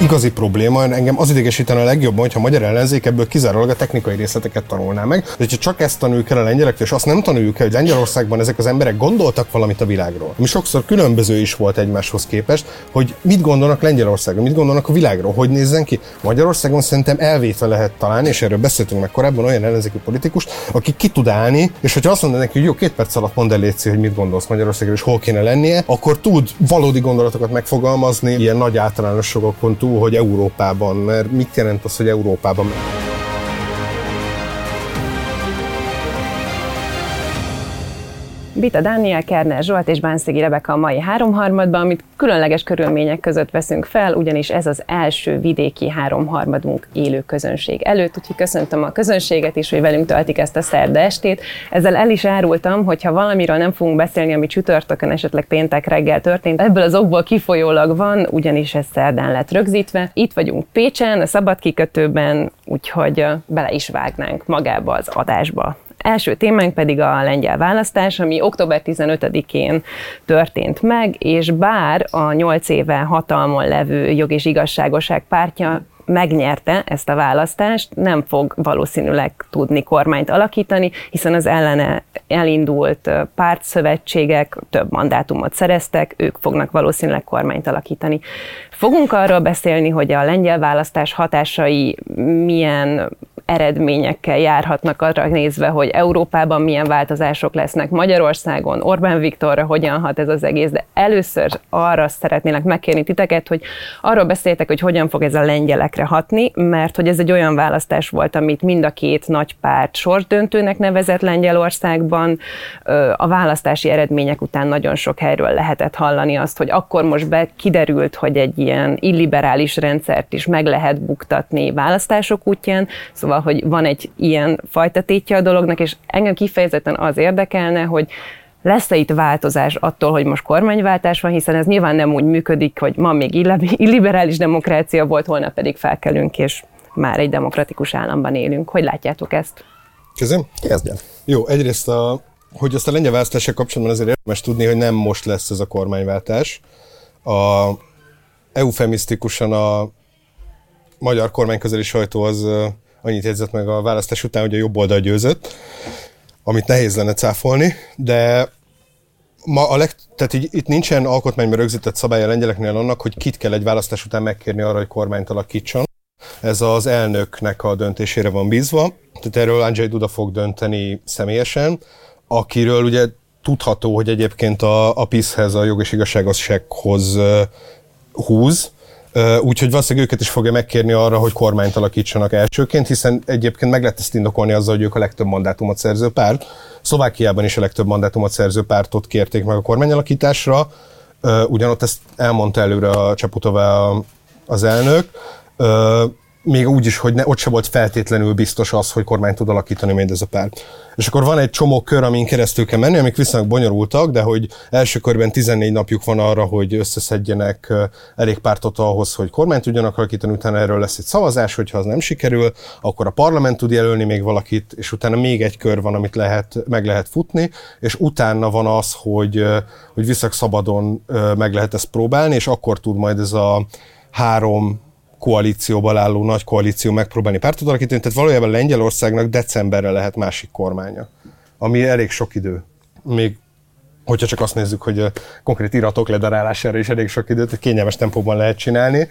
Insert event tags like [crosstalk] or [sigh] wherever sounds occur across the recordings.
igazi probléma, engem az idegesítene a legjobban, hogyha magyar ellenzék ebből kizárólag a technikai részleteket tanulná meg. De hogyha csak ezt tanuljuk el a lengyelek, és azt nem tanuljuk el, hogy Lengyelországban ezek az emberek gondoltak valamit a világról, ami sokszor különböző is volt egymáshoz képest, hogy mit gondolnak Lengyelországról, mit gondolnak a világról, hogy nézzen ki. Magyarországon szerintem elvétve lehet találni, és erről beszéltünk meg korábban, olyan ellenzéki politikus, aki ki tud állni, és hogyha azt mondja neki, hogy jó, két perc alatt mondd el létszi, hogy mit gondolsz Magyarországról, és hol kéne lennie, akkor tud valódi gondolatokat megfogalmazni, ilyen nagy általánosságokon túl, hogy Európában, mert mit jelent az, hogy Európában? Bita Dániel, Kerner Zsolt és Bánszegi Rebeka a mai háromharmadban, amit különleges körülmények között veszünk fel, ugyanis ez az első vidéki háromharmadunk élő közönség előtt, úgyhogy köszöntöm a közönséget is, hogy velünk töltik ezt a szerda estét. Ezzel el is árultam, hogy ha valamiről nem fogunk beszélni, ami csütörtökön, esetleg péntek reggel történt, ebből az okból kifolyólag van, ugyanis ez szerdán lett rögzítve. Itt vagyunk Pécsen, a szabad kikötőben, úgyhogy bele is vágnánk magába az adásba. Első témánk pedig a lengyel választás, ami október 15-én történt meg, és bár a nyolc éve hatalmon levő jog és igazságoság pártja megnyerte ezt a választást, nem fog valószínűleg tudni kormányt alakítani, hiszen az ellene elindult pártszövetségek több mandátumot szereztek, ők fognak valószínűleg kormányt alakítani. Fogunk arról beszélni, hogy a lengyel választás hatásai milyen eredményekkel járhatnak arra nézve, hogy Európában milyen változások lesznek, Magyarországon, Orbán Viktorra hogyan hat ez az egész, de először arra szeretnének megkérni titeket, hogy arról beszéltek, hogy hogyan fog ez a lengyelekre hatni, mert hogy ez egy olyan választás volt, amit mind a két nagy párt sorsdöntőnek nevezett Lengyelországban. A választási eredmények után nagyon sok helyről lehetett hallani azt, hogy akkor most be kiderült, hogy egy ilyen illiberális rendszert is meg lehet buktatni választások útján, Szóval, hogy van egy ilyen fajta tétje a dolognak, és engem kifejezetten az érdekelne, hogy lesz-e itt változás attól, hogy most kormányváltás van, hiszen ez nyilván nem úgy működik, hogy ma még [laughs] illiberális demokrácia volt, holnap pedig felkelünk, és már egy demokratikus államban élünk. Hogy látjátok ezt? Kezdem? Kezdjem. Jó, egyrészt a, hogy azt a lengyel választással kapcsolatban azért érdemes tudni, hogy nem most lesz ez a kormányváltás. A eufemisztikusan a magyar kormány közeli sajtó az annyit jegyzett meg a választás után, hogy a jobb oldal győzött, amit nehéz lenne cáfolni, de ma a leg, tehát így, itt nincsen alkotmányban rögzített szabály a lengyeleknél annak, hogy kit kell egy választás után megkérni arra, hogy kormányt alakítson. Ez az elnöknek a döntésére van bízva, tehát erről Andrzej Duda fog dönteni személyesen, akiről ugye tudható, hogy egyébként a, a PISZ-hez, a jog és igazságossághoz húz, Úgyhogy valószínűleg őket is fogja megkérni arra, hogy kormányt alakítsanak elsőként, hiszen egyébként meg lehet ezt indokolni azzal, hogy ők a legtöbb mandátumot szerző párt. Szlovákiában is a legtöbb mandátumot szerző pártot kérték meg a kormányalakításra, ugyanott ezt elmondta előre a Csaputová az elnök még úgy is, hogy ne, ott se volt feltétlenül biztos az, hogy kormány tud alakítani ez a párt. És akkor van egy csomó kör, amin keresztül kell menni, amik viszonylag bonyolultak, de hogy első körben 14 napjuk van arra, hogy összeszedjenek elég pártot ahhoz, hogy kormányt tudjanak alakítani, utána erről lesz egy szavazás, hogyha az nem sikerül, akkor a parlament tud jelölni még valakit, és utána még egy kör van, amit lehet, meg lehet futni, és utána van az, hogy, hogy viszak szabadon meg lehet ezt próbálni, és akkor tud majd ez a három koalícióval álló nagy koalíció megpróbálni pártot alakítani, tehát valójában Lengyelországnak decemberre lehet másik kormánya, ami elég sok idő. Még hogyha csak azt nézzük, hogy konkrét iratok ledarálására is elég sok időt, kényelmes tempóban lehet csinálni.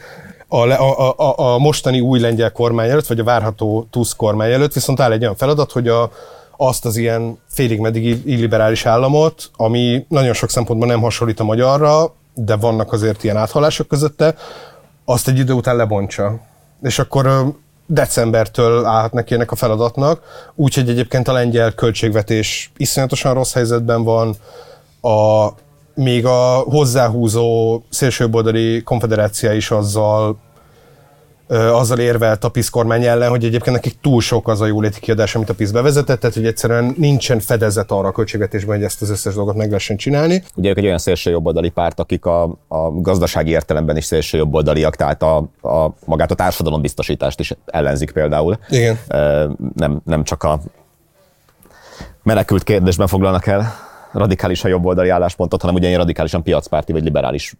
A, a, a, a mostani új lengyel kormány előtt, vagy a várható Tusk kormány előtt viszont áll egy olyan feladat, hogy a, azt az ilyen félig meddig illiberális államot, ami nagyon sok szempontból nem hasonlít a magyarra, de vannak azért ilyen áthalások közötte, azt egy idő után lebontsa. És akkor decembertől állhat neki ennek a feladatnak, úgyhogy egyébként a lengyel költségvetés iszonyatosan rossz helyzetben van, a, még a hozzáhúzó szélsőboldali konfederácia is azzal azzal érvelt a PISZ kormány ellen, hogy egyébként nekik túl sok az a jóléti kiadás, amit a PISZ bevezetett, tehát hogy egyszerűen nincsen fedezet arra a költségvetésben, hogy ezt az összes dolgot meg lehessen csinálni. Ugye ők egy olyan szélső jobboldali párt, akik a, a gazdasági értelemben is szélső jobboldaliak, tehát a, a magát a társadalombiztosítást is ellenzik például. Igen. Nem, nem csak a menekült kérdésben foglalnak el radikálisan jobboldali álláspontot, hanem ugyanilyen radikálisan piacpárti vagy liberális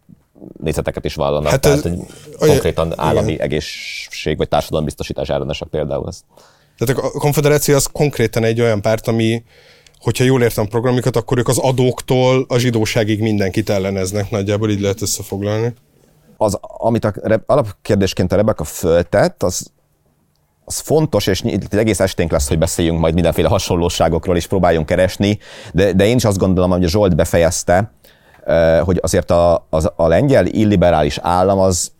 nézeteket is vallanak. Hát Tehát, hogy konkrétan állami igen. egészség vagy társadalombiztosítás ellenesek például. Ez. Tehát a konfederáció az konkrétan egy olyan párt, ami hogyha jól értem a programikat, akkor ők az adóktól a zsidóságig mindenkit elleneznek, nagyjából így lehet összefoglalni. Az, amit a, alapkérdésként a Rebecca föltett, az, az fontos, és itt egész esténk lesz, hogy beszéljünk majd mindenféle hasonlóságokról, és próbáljunk keresni, de, de én is azt gondolom, hogy a Zsolt befejezte, hogy azért a, az, a lengyel illiberális állam az,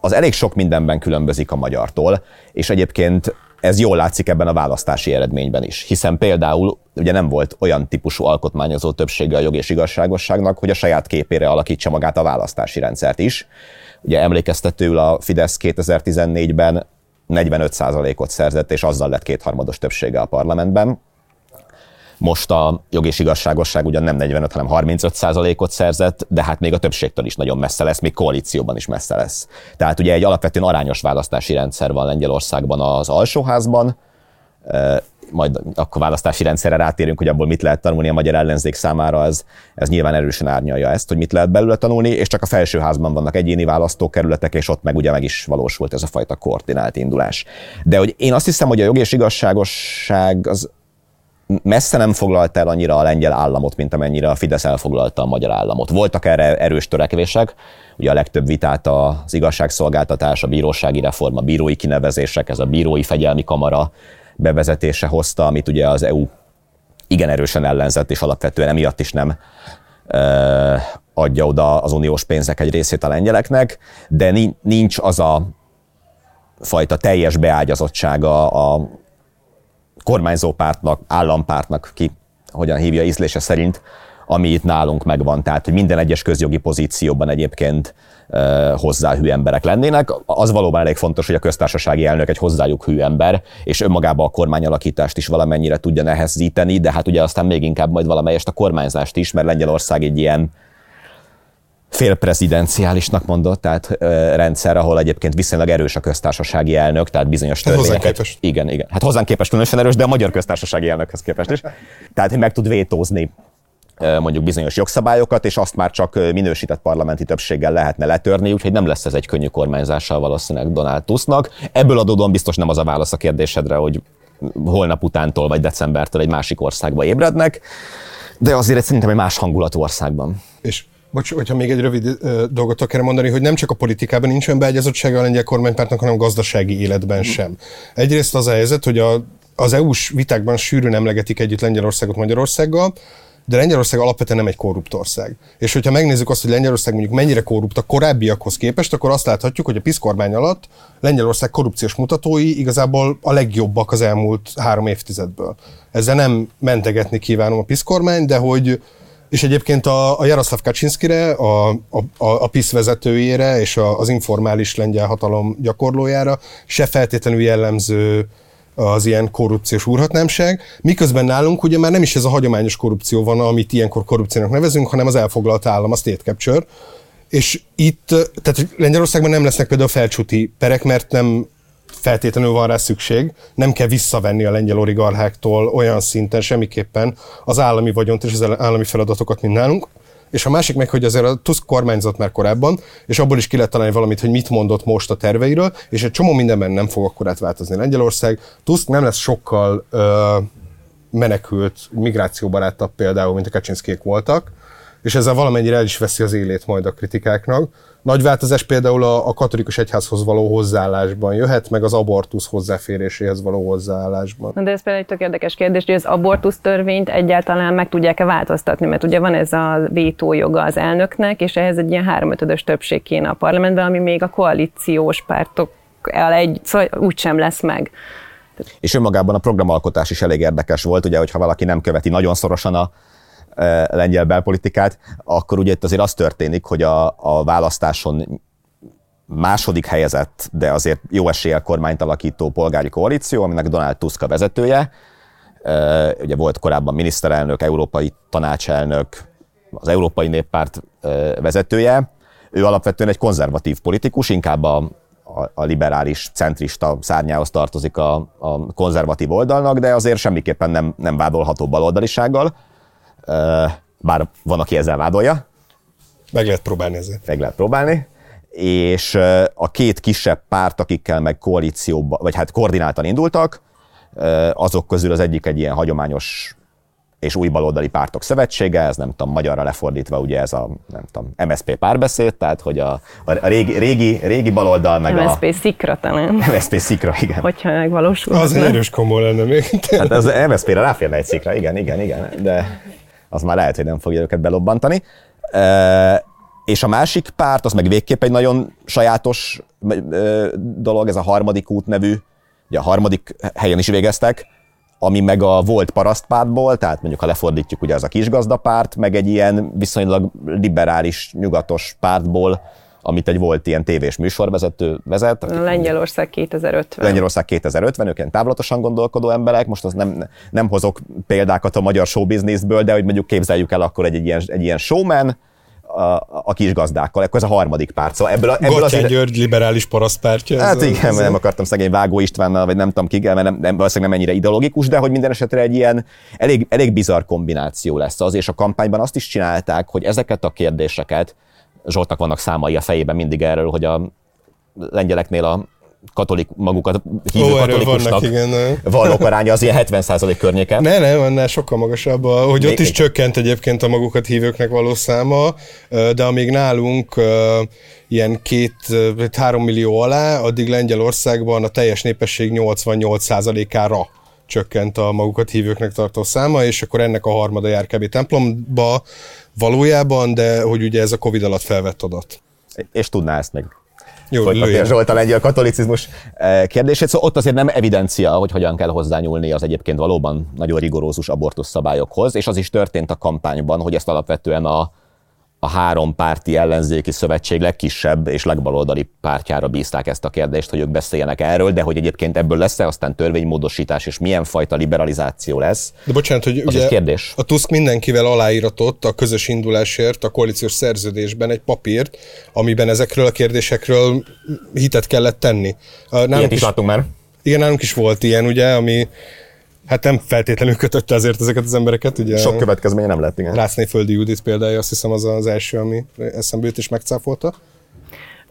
az elég sok mindenben különbözik a magyartól, és egyébként ez jól látszik ebben a választási eredményben is, hiszen például ugye nem volt olyan típusú alkotmányozó többsége a jog és igazságosságnak, hogy a saját képére alakítsa magát a választási rendszert is. Ugye emlékeztetőül a Fidesz 2014-ben 45%-ot szerzett, és azzal lett kétharmados többsége a parlamentben. Most a jog és igazságosság ugyan nem 45, hanem 35 százalékot szerzett, de hát még a többségtől is nagyon messze lesz, még koalícióban is messze lesz. Tehát ugye egy alapvetően arányos választási rendszer van Lengyelországban az alsóházban, majd akkor választási rendszerre rátérünk, hogy abból mit lehet tanulni a magyar ellenzék számára, ez, ez nyilván erősen árnyalja ezt, hogy mit lehet belőle tanulni, és csak a felsőházban vannak egyéni választókerületek, és ott meg ugye meg is valósult ez a fajta koordinált indulás. De hogy én azt hiszem, hogy a jog és igazságosság az messze nem foglalta el annyira a lengyel államot, mint amennyire a Fidesz elfoglalta a magyar államot. Voltak erre erős törekvések, ugye a legtöbb vitát az igazságszolgáltatás, a bírósági reforma, a bírói kinevezések, ez a bírói fegyelmi kamara bevezetése hozta, amit ugye az EU igen erősen ellenzett, és alapvetően emiatt is nem ö, adja oda az uniós pénzek egy részét a lengyeleknek, de nincs az a fajta teljes beágyazottsága a kormányzó pártnak, állampártnak, ki hogyan hívja ízlése szerint, ami itt nálunk megvan. Tehát, hogy minden egyes közjogi pozícióban egyébként e, hozzá hű emberek lennének. Az valóban elég fontos, hogy a köztársasági elnök egy hozzájuk hű ember, és önmagában a kormányalakítást is valamennyire tudja nehezíteni, de hát ugye aztán még inkább majd valamelyest a kormányzást is, mert Lengyelország egy ilyen félprezidenciálisnak mondott, tehát ö, rendszer, ahol egyébként viszonylag erős a köztársasági elnök, tehát bizonyos törvényeket. Hozzánk képest. Igen, igen. Hát hozzánk képest különösen erős, de a magyar köztársasági elnökhez képest is. Tehát, meg tud vétózni mondjuk bizonyos jogszabályokat, és azt már csak minősített parlamenti többséggel lehetne letörni, úgyhogy nem lesz ez egy könnyű kormányzással valószínűleg Donald Tusknak. Ebből adódóan biztos nem az a válasz a kérdésedre, hogy holnap utántól vagy decembertől egy másik országba ébrednek, de azért szerintem egy más hangulatú országban. És Bocs, hogyha még egy rövid ö, dolgot kell mondani, hogy nem csak a politikában nincs olyan beágyazottsága a lengyel kormánypártnak, hanem a gazdasági életben sem. Egyrészt az a helyzet, hogy a, az EU-s vitákban sűrűn emlegetik együtt Lengyelországot Magyarországgal, de Lengyelország alapvetően nem egy korrupt ország. És hogyha megnézzük azt, hogy Lengyelország mondjuk mennyire korrupt a korábbiakhoz képest, akkor azt láthatjuk, hogy a PISZ kormány alatt Lengyelország korrupciós mutatói igazából a legjobbak az elmúlt három évtizedből. Ezzel nem mentegetni kívánom a PISZ kormány, de hogy és egyébként a, a Jaroszláv Kaczynszkire, a, a, a PISZ vezetőjére és a, az informális lengyel hatalom gyakorlójára se feltétlenül jellemző az ilyen korrupciós úrhatnámság, miközben nálunk ugye már nem is ez a hagyományos korrupció van, amit ilyenkor korrupciónak nevezünk, hanem az elfoglalt állam, a state capture, és itt, tehát Lengyelországban nem lesznek például felcsúti perek, mert nem feltétlenül van rá szükség, nem kell visszavenni a lengyel oligarcháktól olyan szinten semmiképpen az állami vagyont és az állami feladatokat, mint nálunk. És a másik meg, hogy azért a Tusk kormányzott már korábban, és abból is ki lehet találni valamit, hogy mit mondott most a terveiről, és egy csomó mindenben nem fog akkor átváltozni Lengyelország. Tusk nem lesz sokkal ö, menekült, migrációbarátabb például, mint a Kaczynszkék voltak, és ezzel valamennyire el is veszi az élét majd a kritikáknak. Nagy változás például a, a katolikus egyházhoz való hozzáállásban jöhet, meg az abortusz hozzáféréséhez való hozzáállásban. De ez például egy tök érdekes kérdés, hogy az abortusz törvényt egyáltalán meg tudják-e változtatni, mert ugye van ez a vétójoga az elnöknek, és ehhez egy ilyen háromötödös többség kéne a parlamentben, ami még a koalíciós pártok el egy, szóval úgysem lesz meg. És önmagában a programalkotás is elég érdekes volt, ugye, hogyha valaki nem követi nagyon szorosan a lengyel belpolitikát, akkor ugye itt azért az történik, hogy a, a választáson második helyezett, de azért jó eséllyel kormányt alakító polgári koalíció, aminek Donald Tusk a vezetője, ugye volt korábban miniszterelnök, európai tanácselnök, az Európai Néppárt vezetője, ő alapvetően egy konzervatív politikus, inkább a a, a liberális, centrista szárnyához tartozik a, a konzervatív oldalnak, de azért semmiképpen nem, nem vádolható baloldalisággal, bár van, aki ezzel vádolja. Meg lehet próbálni ezért. Meg lehet próbálni. És a két kisebb párt, akikkel meg koalícióba, vagy hát koordináltan indultak, azok közül az egyik egy ilyen hagyományos és új baloldali pártok szövetsége, ez nem tudom, magyarra lefordítva ugye ez a, nem tudom, MSP párbeszéd, tehát hogy a, a régi, régi, régi baloldal meg MSP a... szikra talán. [laughs] MSP szikra, igen. Hogyha megvalósul. Az egy erős kombó lenne még. Hát az MSP-re ráférne egy szikra, igen, igen, igen, de az már lehet, hogy nem fogja őket belobbantani. És a másik párt, az meg végképp egy nagyon sajátos dolog, ez a harmadik út nevű, ugye a harmadik helyen is végeztek, ami meg a volt parasztpártból, tehát mondjuk ha lefordítjuk, ugye az a kisgazdapárt, meg egy ilyen viszonylag liberális, nyugatos pártból, amit egy volt ilyen tévés műsorvezető vezet. Lengyelország 2050. Lengyelország 2050, ők ilyen távlatosan gondolkodó emberek, most az nem, nem hozok példákat a magyar showbizniszből, de hogy mondjuk képzeljük el akkor egy, egy, ilyen, egy ilyen showman, a, a kis gazdákkal. Akkor ez a harmadik párt. Szóval ebből, ebből azért... György liberális parasztpártja. Hát igen, ez nem akartam szegény Vágó Istvánnal, vagy nem tudom kikkel, mert nem, nem, valószínűleg nem ennyire ideológikus, de hogy minden esetre egy ilyen elég, elég bizarr kombináció lesz az, és a kampányban azt is csinálták, hogy ezeket a kérdéseket, Zsoltnak vannak számai a fejében mindig erről, hogy a lengyeleknél a katolik, magukat hívő Ó, katolikusnak vallók aránya az ilyen 70% környéken. Ne, nem, annál sokkal magasabb, hogy ott is csökkent egyébként a magukat hívőknek való száma, de amíg nálunk ilyen két-három millió alá, addig Lengyelországban a teljes népesség 88%-ára csökkent a magukat hívőknek tartó száma, és akkor ennek a harmada jár kb. templomba valójában, de hogy ugye ez a Covid alatt felvett adat. És tudná ezt meg jó, folytatni Zsolt a lengyel katolicizmus eh, kérdését. Szóval ott azért nem evidencia, hogy hogyan kell hozzányúlni az egyébként valóban nagyon rigorózus abortusz szabályokhoz, és az is történt a kampányban, hogy ezt alapvetően a, a három párti ellenzéki szövetség legkisebb és legbaloldali pártjára bízták ezt a kérdést, hogy ők beszéljenek erről, de hogy egyébként ebből lesz-e aztán törvénymódosítás, és milyen fajta liberalizáció lesz. De bocsánat, hogy az ugye kérdés. a Tusk mindenkivel aláíratott a közös indulásért a koalíciós szerződésben egy papírt, amiben ezekről a kérdésekről hitet kellett tenni. Nálunk Ilyet is, is már. Igen, nálunk is volt ilyen, ugye, ami Hát nem feltétlenül kötötte azért ezeket az embereket. Ugye Sok következménye nem lett, igen. Rászné Földi Judit példája, azt hiszem az az első, ami eszembe jut és megcáfolta.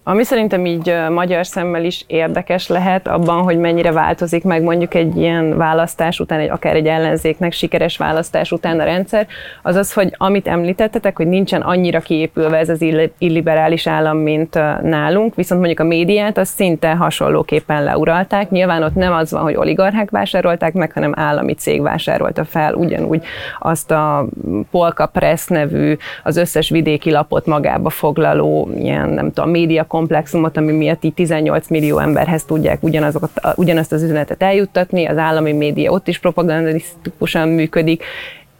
Ami szerintem így magyar szemmel is érdekes lehet abban, hogy mennyire változik meg mondjuk egy ilyen választás után, egy, akár egy ellenzéknek sikeres választás után a rendszer, az az, hogy amit említettetek, hogy nincsen annyira kiépülve ez az illiberális állam, mint nálunk, viszont mondjuk a médiát az szinte hasonlóképpen leuralták. Nyilván ott nem az van, hogy oligarchák vásárolták meg, hanem állami cég vásárolta fel ugyanúgy azt a Polka Press nevű, az összes vidéki lapot magába foglaló ilyen, nem tudom, média komplexumot, ami miatt így 18 millió emberhez tudják ugyanazokat, ugyanazt az üzenetet eljuttatni, az állami média ott is propagandisztikusan működik,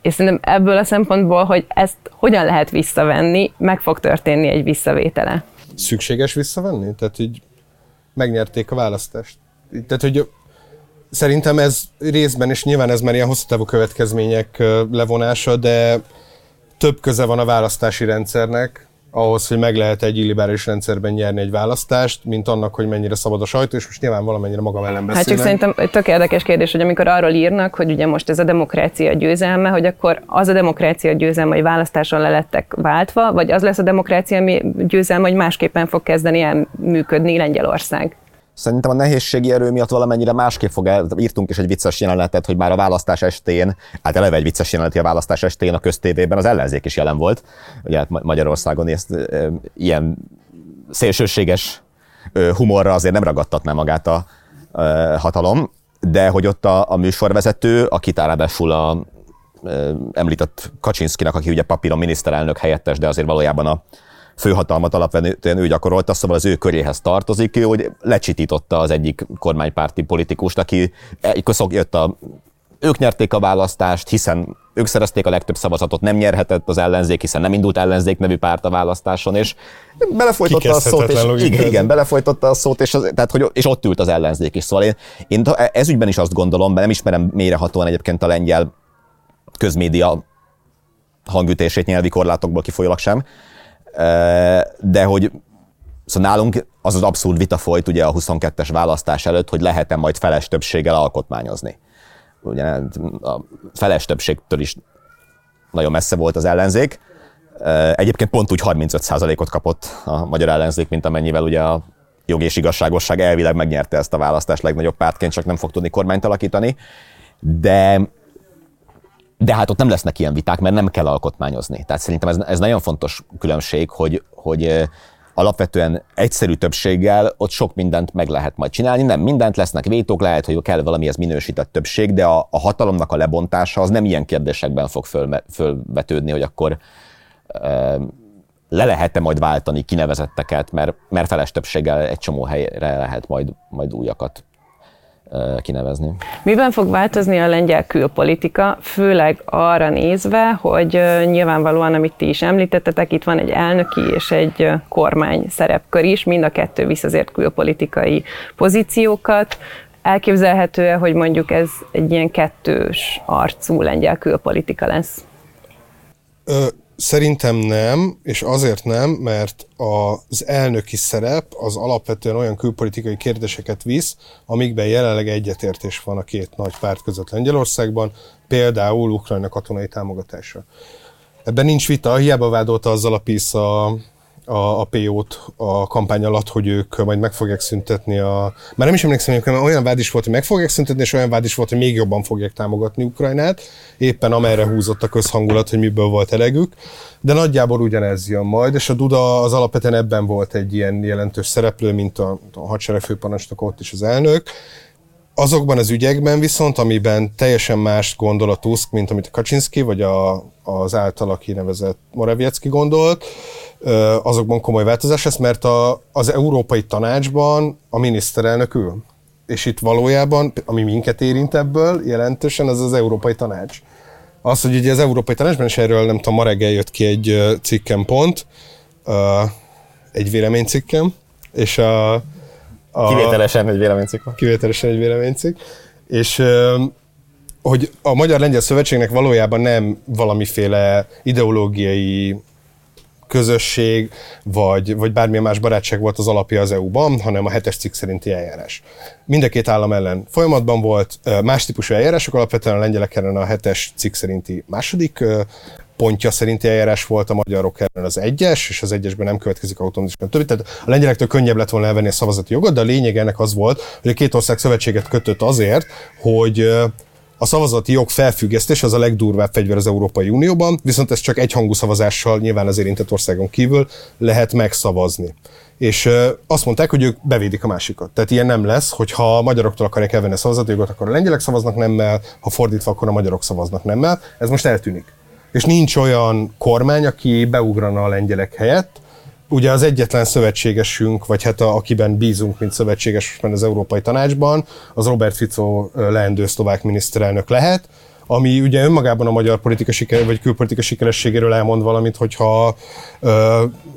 és szerintem ebből a szempontból, hogy ezt hogyan lehet visszavenni, meg fog történni egy visszavétele. Szükséges visszavenni? Tehát így megnyerték a választást. Tehát, hogy szerintem ez részben, és nyilván ez már ilyen hosszú távú következmények levonása, de több köze van a választási rendszernek, ahhoz, hogy meg lehet egy illiberális rendszerben nyerni egy választást, mint annak, hogy mennyire szabad a sajtó, és most nyilván valamennyire magam ellen beszélek. Hát csak szerintem tök érdekes kérdés, hogy amikor arról írnak, hogy ugye most ez a demokrácia győzelme, hogy akkor az a demokrácia győzelme, hogy választáson le lettek váltva, vagy az lesz a demokrácia győzelme, hogy másképpen fog kezdeni el működni Lengyelország. Szerintem a nehézségi erő miatt valamennyire másképp fog el, írtunk is egy vicces jelenetet, hogy már a választás estén, hát eleve egy vicces jelenet, a választás estén a köztévében az ellenzék is jelen volt. Ugye hát Magyarországon ezt e, ilyen szélsőséges humorra azért nem ragadtatná magát a e, hatalom, de hogy ott a, a műsorvezető, akit ráadásul a említett Kaczynszkinak, aki ugye papíron miniszterelnök helyettes, de azért valójában a főhatalmat alapvetően ő gyakorolta, szóval az ő köréhez tartozik, ő, hogy lecsitította az egyik kormánypárti politikust, aki köszok jött a ők nyerték a választást, hiszen ők szerezték a legtöbb szavazatot, nem nyerhetett az ellenzék, hiszen nem indult ellenzék nevű párt a választáson, és belefolytotta a szót, és igen, igen, belefolytotta a szót, és, az, tehát, hogy, és ott ült az ellenzék is. Szóval én, én ez ügyben is azt gondolom, mert nem ismerem mélyrehatóan egyébként a lengyel közmédia hangütését nyelvi korlátokból kifolyólag sem, de hogy Szóval nálunk az az abszurd vita folyt ugye a 22-es választás előtt, hogy lehet-e majd feles többséggel alkotmányozni. Ugye a feles többségtől is nagyon messze volt az ellenzék. Egyébként pont úgy 35%-ot kapott a magyar ellenzék, mint amennyivel ugye a jog és igazságosság elvileg megnyerte ezt a választást legnagyobb pártként, csak nem fog tudni kormányt alakítani. De, de hát ott nem lesznek ilyen viták, mert nem kell alkotmányozni. Tehát szerintem ez, ez nagyon fontos különbség, hogy, hogy alapvetően egyszerű többséggel ott sok mindent meg lehet majd csinálni. Nem mindent lesznek vétók, lehet, hogy kell valamihez minősített többség, de a, a hatalomnak a lebontása az nem ilyen kérdésekben fog föl, fölvetődni, hogy akkor le lehet-e majd váltani kinevezetteket, mert, mert feles többséggel egy csomó helyre lehet majd, majd újakat kinevezni. Miben fog változni a lengyel külpolitika, főleg arra nézve, hogy nyilvánvalóan, amit ti is említettetek, itt van egy elnöki és egy kormány szerepkör is, mind a kettő visz azért külpolitikai pozíciókat. Elképzelhető-e, hogy mondjuk ez egy ilyen kettős arcú lengyel külpolitika lesz? Ö, Szerintem nem, és azért nem, mert az elnöki szerep az alapvetően olyan külpolitikai kérdéseket visz, amikben jelenleg egyetértés van a két nagy párt között Lengyelországban, például Ukrajna katonai támogatása. Ebben nincs vita, hiába vádolta azzal a PISZ a a, a PO-t a kampány alatt, hogy ők majd meg fogják szüntetni a... Már nem is emlékszem, hogy olyan vád is volt, hogy meg fogják szüntetni, és olyan vád is volt, hogy még jobban fogják támogatni Ukrajnát, éppen amerre húzott a közhangulat, hogy miből volt elegük, de nagyjából ugyanez jön majd, és a Duda az alapvetően ebben volt egy ilyen jelentős szereplő, mint a, a hadsereg főparancsnok ott is az elnök, Azokban az ügyekben viszont, amiben teljesen más gondol a Tusk, mint amit a Kaczynski vagy a, az általa kinevezett Morawiecki gondolt, azokban komoly változás lesz, mert a, az Európai Tanácsban a miniszterelnök ül. És itt valójában, ami minket érint ebből jelentősen, az az Európai Tanács. Az, hogy ugye az Európai Tanácsban, és erről nem tudom, ma reggel jött ki egy cikkem pont, egy véleménycikkem, és a, a kivételesen egy véleménycikk. Kivételesen egy véleménycikk. És hogy a Magyar-Lengyel Szövetségnek valójában nem valamiféle ideológiai közösség, vagy, vagy bármilyen más barátság volt az alapja az EU-ban, hanem a hetes cikk szerinti eljárás. Mind a két állam ellen folyamatban volt, más típusú eljárások, alapvetően a lengyelek ellen a hetes cikk szerinti második pontja szerinti eljárás volt, a magyarok ellen az egyes, és az egyesben nem következik automatikusan többi. Tehát a lengyelektől könnyebb lett volna elvenni a szavazati jogot, de a lényeg ennek az volt, hogy a két ország szövetséget kötött azért, hogy a szavazati jog felfüggesztés az a legdurvább fegyver az Európai Unióban, viszont ez csak egyhangú szavazással nyilván az érintett országon kívül lehet megszavazni. És azt mondták, hogy ők bevédik a másikat. Tehát ilyen nem lesz, hogy ha a magyaroktól akarják elvenni a szavazati jogot, akkor a lengyelek szavaznak nemmel, ha fordítva, akkor a magyarok szavaznak nemmel. Ez most eltűnik. És nincs olyan kormány, aki beugrana a lengyelek helyett, ugye az egyetlen szövetségesünk, vagy hát a, akiben bízunk, mint szövetséges az Európai Tanácsban, az Robert Fico leendő szlovák miniszterelnök lehet, ami ugye önmagában a magyar politika siker, vagy külpolitika sikerességéről elmond valamit, hogyha uh,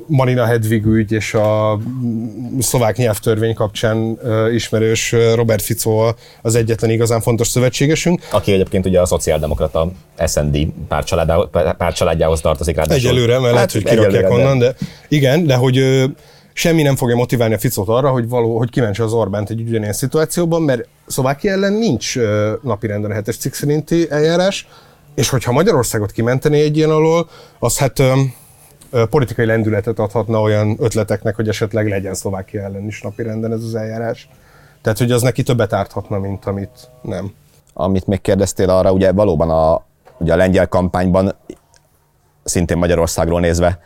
Marina Hedvig ügy és a szlovák nyelvtörvény kapcsán uh, ismerős Robert Fico az egyetlen igazán fontos szövetségesünk. Aki egyébként ugye a szociáldemokrata SND pártcsaládjához tartozik rá. Egyelőre, mert hát, lehet, hogy kirakják onnan, de igen, de hogy semmi nem fogja motiválni a Ficot arra, hogy, való, hogy kimentse az Orbánt egy ugyanilyen szituációban, mert Szlovákia ellen nincs napirenden a hetes cikk szerinti eljárás, és hogyha Magyarországot kimenteni egy ilyen alól, az hát politikai lendületet adhatna olyan ötleteknek, hogy esetleg legyen Szlovákia ellen is napirenden ez az eljárás. Tehát, hogy az neki többet árthatna, mint amit nem. Amit még kérdeztél arra, ugye valóban a, ugye a lengyel kampányban, szintén Magyarországról nézve,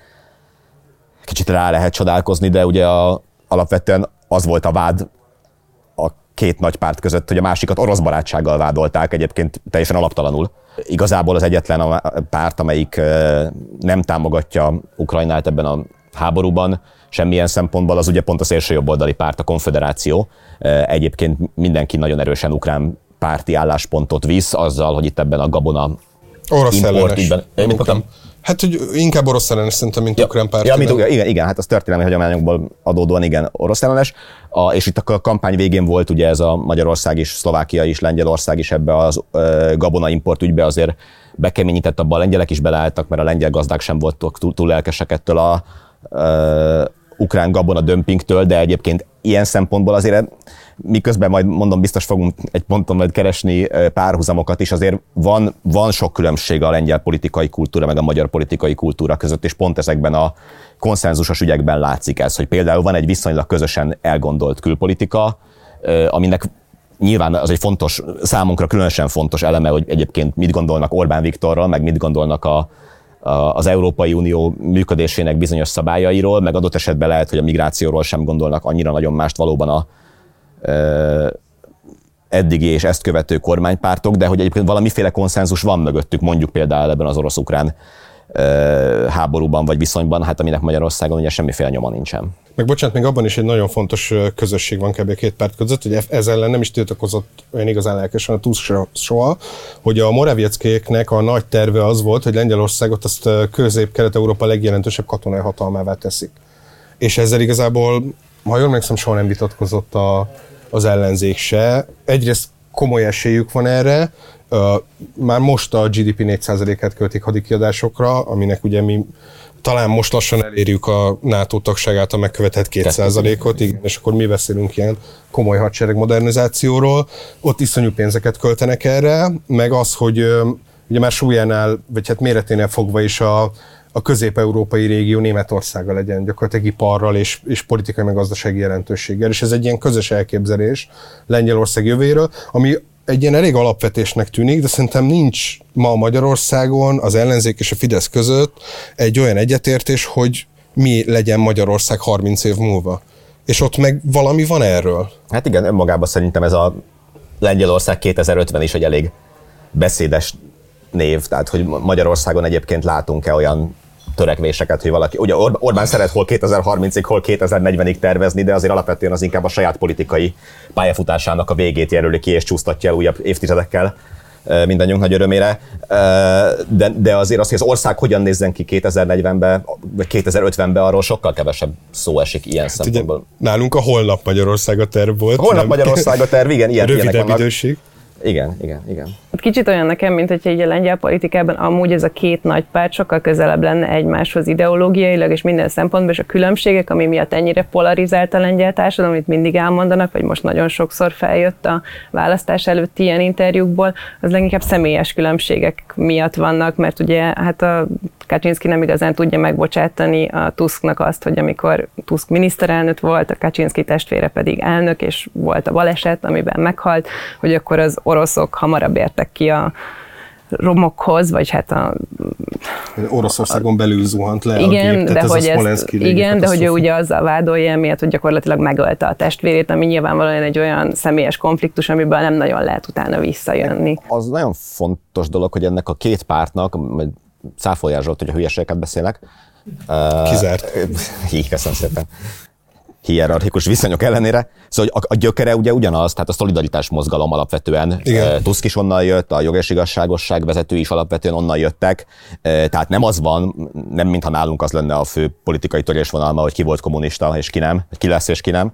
kicsit rá lehet csodálkozni, de ugye a, alapvetően az volt a vád a két nagy párt között, hogy a másikat orosz barátsággal vádolták, egyébként teljesen alaptalanul. Igazából az egyetlen a párt, amelyik nem támogatja Ukrajnát ebben a háborúban, semmilyen szempontból az ugye pont a szélső jobboldali párt, a konfederáció. Egyébként mindenki nagyon erősen ukrán párti álláspontot visz azzal, hogy itt ebben a gabona Orosz import, ellenes. Ígyben, Hát, hogy inkább orosz ellenes szerintem, mint ja, ukrán párt. Ja, mint, igen, igen, hát az történelmi hagyományokból adódóan igen, orosz ellenes. A, és itt a kampány végén volt ugye ez a Magyarország is, Szlovákia is, Lengyelország is ebbe az ö, gabona import ügybe azért bekeményített, abban a lengyelek is beleálltak, mert a lengyel gazdák sem voltak túl, túl lelkesek ettől a ö, ukrán gabona dömpingtől, de egyébként ilyen szempontból azért miközben majd mondom, biztos fogunk egy ponton majd keresni párhuzamokat is, azért van, van sok különbség a lengyel politikai kultúra meg a magyar politikai kultúra között, és pont ezekben a konszenzusos ügyekben látszik ez, hogy például van egy viszonylag közösen elgondolt külpolitika, aminek nyilván az egy fontos, számunkra különösen fontos eleme, hogy egyébként mit gondolnak Orbán Viktorral, meg mit gondolnak a, az Európai Unió működésének bizonyos szabályairól, meg adott esetben lehet, hogy a migrációról sem gondolnak annyira nagyon mást valóban a eddigi és ezt követő kormánypártok, de hogy egyébként valamiféle konszenzus van mögöttük, mondjuk például ebben az orosz-ukrán háborúban vagy viszonyban, hát aminek Magyarországon ugye semmiféle nyoma nincsen. Meg bocsánat, még abban is egy nagyon fontos közösség van kb. két párt között, hogy ez ellen nem is tiltakozott olyan igazán lelkesen a TUSZ soha, hogy a Moravieckéknek a nagy terve az volt, hogy Lengyelországot azt közép-kelet-európa legjelentősebb katonai hatalmává teszik. És ezzel igazából, ha jól emlékszem, soha nem vitatkozott a, az ellenzék se. Egyrészt komoly esélyük van erre, már most a GDP 4%-át költik hadikiadásokra, aminek ugye mi talán most lassan elérjük a NATO tagságát a megkövetett 2%-ot, igen, és akkor mi beszélünk ilyen komoly hadsereg modernizációról. Ott iszonyú pénzeket költenek erre, meg az, hogy ugye már súlyánál, vagy hát méreténél fogva is a, a közép-európai régió Németországa legyen gyakorlatilag iparral és, és politikai meg gazdasági jelentőséggel. És ez egy ilyen közös elképzelés Lengyelország jövőjéről, ami egy ilyen elég alapvetésnek tűnik, de szerintem nincs ma Magyarországon az ellenzék és a Fidesz között egy olyan egyetértés, hogy mi legyen Magyarország 30 év múlva. És ott meg valami van erről. Hát igen, önmagában szerintem ez a Lengyelország 2050 is egy elég beszédes név, tehát hogy Magyarországon egyébként látunk-e olyan törekvéseket, hogy valaki, ugye Orbán szeret hol 2030-ig, hol 2040-ig tervezni, de azért alapvetően az inkább a saját politikai pályafutásának a végét jelöli ki és csúsztatja el újabb évtizedekkel mindannyiunk nagy örömére, de, de azért az, hogy az ország hogyan nézzen ki 2040-ben, vagy 2050-ben, arról sokkal kevesebb szó esik ilyen hát szempontból. Ugye, nálunk a holnap Magyarország a terv volt. Holnap nem? Magyarország a terv, igen, [laughs] ilyen Rövidebb időség. Igen, igen, igen. Hát kicsit olyan nekem, mint hogyha így a lengyel politikában amúgy ez a két nagy párt sokkal közelebb lenne egymáshoz ideológiailag és minden szempontból, és a különbségek, ami miatt ennyire polarizált a lengyel társadalom, amit mindig elmondanak, vagy most nagyon sokszor feljött a választás előtt ilyen interjúkból, az leginkább személyes különbségek miatt vannak, mert ugye hát a Kaczynski nem igazán tudja megbocsátani a Tusknak azt, hogy amikor Tusk miniszterelnök volt, a Kaczynski testvére pedig elnök, és volt a baleset, amiben meghalt, hogy akkor az oroszok hamarabb értek ki a romokhoz, vagy hát a... Oroszországon belül zuhant le igen, a gép, de hogy ezt, igen, de hogy ő ugye azzal vádolja miatt, hogy gyakorlatilag megölte a testvérét, ami nyilvánvalóan egy olyan személyes konfliktus, amiből nem nagyon lehet utána visszajönni. Az nagyon fontos dolog, hogy ennek a két pártnak, Száfolyás Zsolt, hogy a hülyeségeket beszélek. Kizárt. [laughs] Így, köszönöm szépen hierarchikus viszonyok ellenére. Szóval a, a gyökere ugye ugyanaz, tehát a szolidaritás mozgalom alapvetően. Igen. Tusk is onnan jött, a jog és igazságosság vezetői is alapvetően onnan jöttek. Tehát nem az van, nem mintha nálunk az lenne a fő politikai törésvonalma, hogy ki volt kommunista és ki nem, ki lesz és ki nem,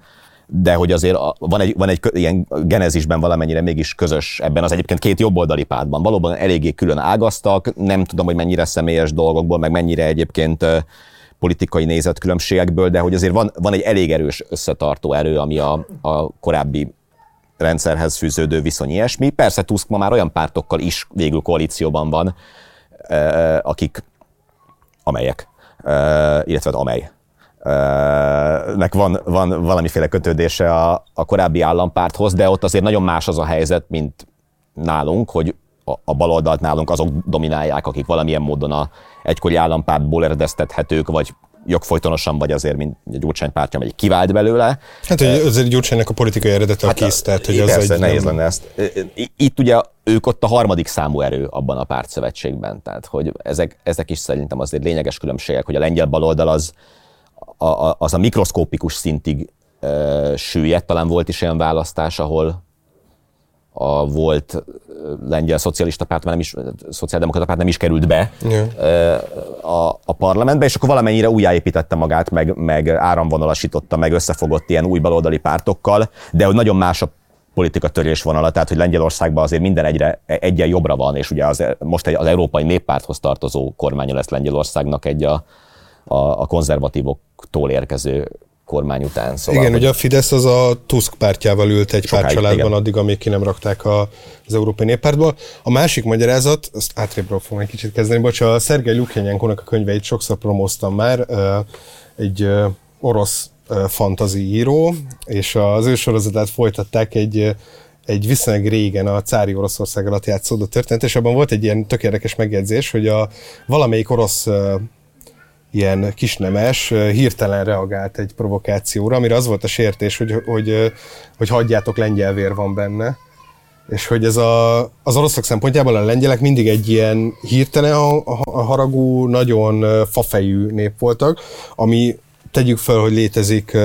de hogy azért van egy, van egy ilyen genezisben valamennyire mégis közös ebben az egyébként két jobboldali pártban. Valóban eléggé külön ágaztak, nem tudom, hogy mennyire személyes dolgokból, meg mennyire egyébként politikai nézetkülönbségekből, de hogy azért van, van egy elég erős összetartó erő, ami a, a korábbi rendszerhez fűződő viszony ilyesmi. Persze Tusk ma már olyan pártokkal is végül koalícióban van, akik, amelyek, illetve amely, nek van, van valamiféle kötődése a, a korábbi állampárthoz, de ott azért nagyon más az a helyzet, mint nálunk, hogy a, a baloldalt nálunk azok dominálják, akik valamilyen módon a egykori állampártból eredeztethetők, vagy jogfolytonosan, vagy azért, mint a Gyurcsány pártja, egy kivált belőle. Hát, hogy azért Gyurcsánynak a politikai eredete hát a kis, tehát hogy az persze, egy... nehéz lenne ezt. Itt ugye ők ott a harmadik számú erő abban a pártszövetségben, tehát hogy ezek, ezek is szerintem azért lényeges különbségek, hogy a lengyel baloldal az a, a, az a mikroszkópikus szintig e, süllyedt, talán volt is olyan választás, ahol a volt lengyel szocialista párt, nem is, szociáldemokrata párt nem is került be yeah. a, a parlamentbe, és akkor valamennyire újjáépítette magát, meg, meg áramvonalasította, meg összefogott ilyen új baloldali pártokkal, de hogy nagyon más a politika törés vonala, tehát hogy Lengyelországban azért minden egyre egyen jobbra van, és ugye az, most egy, az Európai Néppárthoz tartozó kormánya lesz Lengyelországnak egy a, a, a konzervatívoktól érkező kormány után. Szóval, igen, hogy... ugye a Fidesz az a Tusk pártjával ült egy pár családban igen. addig, amíg ki nem rakták a, az Európai Néppártból. A másik magyarázat, azt átrébről fogom egy kicsit kezdeni, bocs, a Szergej Lukjanyenkónak a könyveit sokszor promóztam már, egy orosz fantazi író, és az ő sorozatát folytatták egy egy viszonylag régen a cári Oroszország alatt játszódó történet, és abban volt egy ilyen tök érdekes megjegyzés, hogy a valamelyik orosz ilyen kisnemes hirtelen reagált egy provokációra, amire az volt a sértés, hogy, hogy, hogy hagyjátok, lengyel vér van benne. És hogy ez a, az oroszok szempontjából a lengyelek mindig egy ilyen hirtelen haragú, nagyon fafejű nép voltak, ami tegyük fel, hogy létezik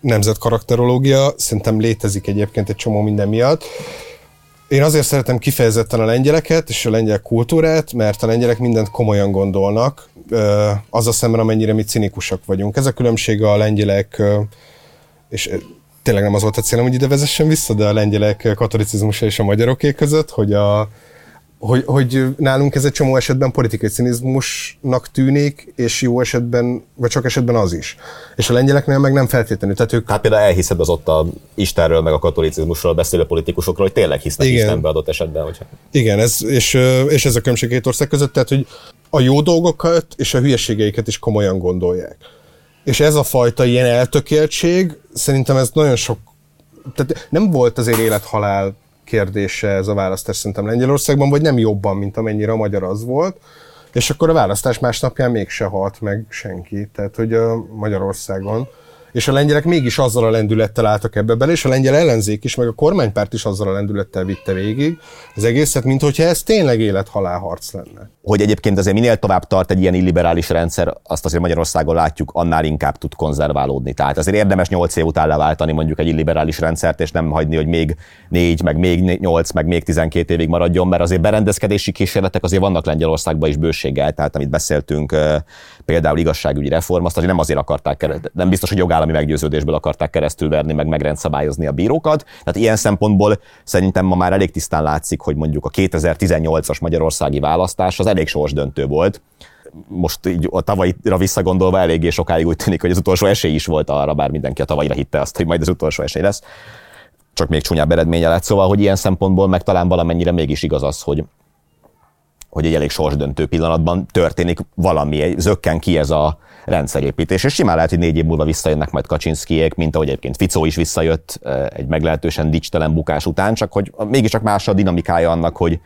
nemzetkarakterológia, szerintem létezik egyébként egy csomó minden miatt. Én azért szeretem kifejezetten a lengyeleket és a lengyel kultúrát, mert a lengyelek mindent komolyan gondolnak, az a szemben, amennyire mi cinikusak vagyunk. Ez a különbség a lengyelek, és tényleg nem az volt a célom, hogy ide vezessen vissza, de a lengyelek katolicizmusa és a magyaroké között, hogy a, hogy, hogy nálunk ez egy csomó esetben politikai cinizmusnak tűnik, és jó esetben, vagy csak esetben az is. És a lengyeleknél meg nem feltétlenül. Tehát ők... Hát például elhiszed az ott a Istenről, meg a katolicizmusról beszélő politikusokról, hogy tényleg hisznek Igen. Istenbe adott esetben. Hogyha... Igen, ez, és, és ez a különbség két ország között, tehát hogy a jó dolgokat és a hülyeségeiket is komolyan gondolják. És ez a fajta ilyen eltökéltség, szerintem ez nagyon sok, tehát nem volt azért élet-halál kérdése ez a választás szerintem Lengyelországban, vagy nem jobban, mint amennyire a magyar az volt. És akkor a választás másnapján mégse halt meg senki, tehát hogy a Magyarországon és a lengyelek mégis azzal a lendülettel álltak ebbe bele, és a lengyel ellenzék is, meg a kormánypárt is azzal a lendülettel vitte végig az egészet, mint hogyha ez tényleg élet-halál harc lenne. Hogy egyébként azért minél tovább tart egy ilyen illiberális rendszer, azt azért Magyarországon látjuk, annál inkább tud konzerválódni. Tehát azért érdemes 8 év után leváltani mondjuk egy illiberális rendszert, és nem hagyni, hogy még 4, meg még 8, meg még 12 évig maradjon, mert azért berendezkedési kísérletek azért vannak Lengyelországban is bőséggel, tehát amit beszéltünk, például igazságügyi reform, azt azért nem azért akarták, nem biztos, hogy jogállami meggyőződésből akarták keresztülverni, meg megrendszabályozni a bírókat. Tehát ilyen szempontból szerintem ma már elég tisztán látszik, hogy mondjuk a 2018-as magyarországi választás az elég sorsdöntő volt most így a tavalyra visszagondolva eléggé sokáig úgy tűnik, hogy az utolsó esély is volt arra, bár mindenki a tavalyra hitte azt, hogy majd az utolsó esély lesz. Csak még csúnyább eredménye lett, szóval, hogy ilyen szempontból meg talán valamennyire mégis igaz az, hogy, hogy egy elég sorsdöntő pillanatban történik valami, zökken ki ez a rendszerépítés. És simán lehet, hogy négy év múlva visszajönnek majd Kaczynszkijék, mint ahogy egyébként Ficó is visszajött egy meglehetősen dicstelen bukás után, csak hogy mégiscsak más a dinamikája annak, hogy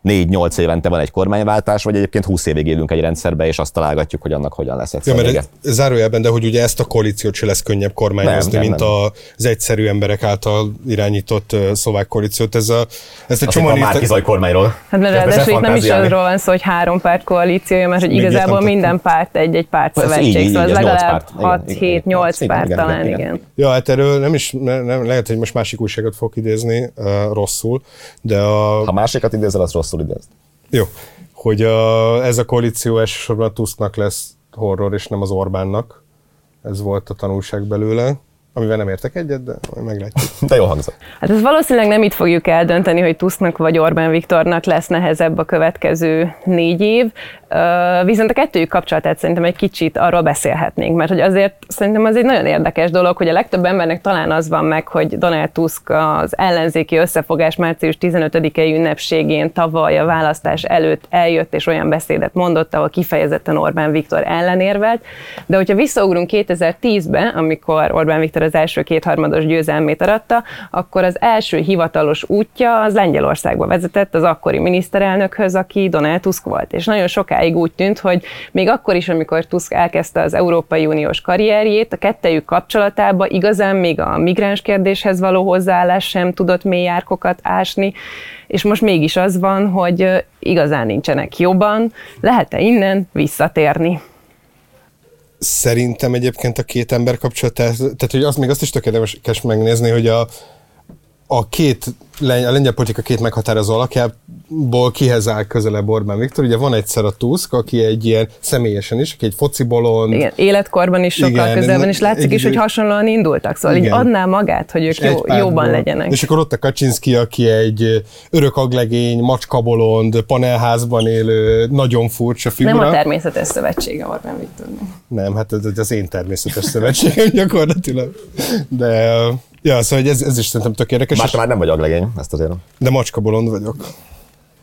négy-nyolc évente van egy kormányváltás, vagy egyébként 20 évig élünk egy rendszerbe, és azt találgatjuk, hogy annak hogyan lesz egyszer ja, mert zárójelben, de hogy ugye ezt a koalíciót se lesz könnyebb kormányozni, nem, nem, mint nem. az egyszerű emberek által irányított szlovák koalíciót. Ez a, ezt a csomó a Márkizaj kormányról. Hát mert ráadásul itt nem is arról van szó, hogy három párt koalíciója, mert hogy igazából minden párt egy-egy párt szövetség, szóval ez legalább 6-7-8 párt talán, igen. Ja, hát erről nem is, nem, lehet, hogy most másik újságot fog idézni rosszul, de a... Ha másikat idézel, az rossz idézt. Jó, hogy a, ez a koalíció elsősorban a Tusknak lesz horror, és nem az Orbánnak. Ez volt a tanulság belőle amivel nem értek egyet, de meglátjuk. [laughs] De jó hangzott. Hát ez valószínűleg nem itt fogjuk eldönteni, hogy Tusknak vagy Orbán Viktornak lesz nehezebb a következő négy év, viszont a kettőjük kapcsolatát szerintem egy kicsit arról beszélhetnénk, mert hogy azért szerintem az egy nagyon érdekes dolog, hogy a legtöbb embernek talán az van meg, hogy Donald Tusk az ellenzéki összefogás március 15-i ünnepségén tavaly a választás előtt eljött és olyan beszédet mondott, ahol kifejezetten Orbán Viktor ellenérvelt, de hogyha visszaugrunk 2010-be, amikor Orbán Viktor az első kétharmados győzelmét aratta, akkor az első hivatalos útja az Lengyelországba vezetett az akkori miniszterelnökhöz, aki Donald Tusk volt. És nagyon sokáig úgy tűnt, hogy még akkor is, amikor Tusk elkezdte az Európai Uniós karrierjét, a kettejük kapcsolatába igazán még a migráns kérdéshez való hozzáállás sem tudott mély árkokat ásni, és most mégis az van, hogy igazán nincsenek jobban, lehet-e innen visszatérni? Szerintem egyébként a két ember kapcsolatát, tehát hogy az még azt is tökéletes megnézni, hogy a, a két a lengyel politika két meghatározó alakjából kihez áll közelebb Orbán Viktor. Ugye van egyszer a Tusk, aki egy ilyen személyesen is, aki egy foci bolond. Igen, életkorban is sokkal Igen, közelben, és látszik egy, is, hogy hasonlóan indultak, szóval igen. így adná magát, hogy ők jó, jóban legyenek. És akkor ott a Kaczynski, aki egy örök aglegény, macskabolond, panelházban élő, nagyon furcsa figura. Nem a természetes szövetsége Orbán Viktor. Nem, hát ez az én természetes szövetségem [laughs] gyakorlatilag. De Ja, szóval ez, ez is szerintem tök érdekes. Már, már nem vagy aglegény, ezt azért. De macska bolond vagyok.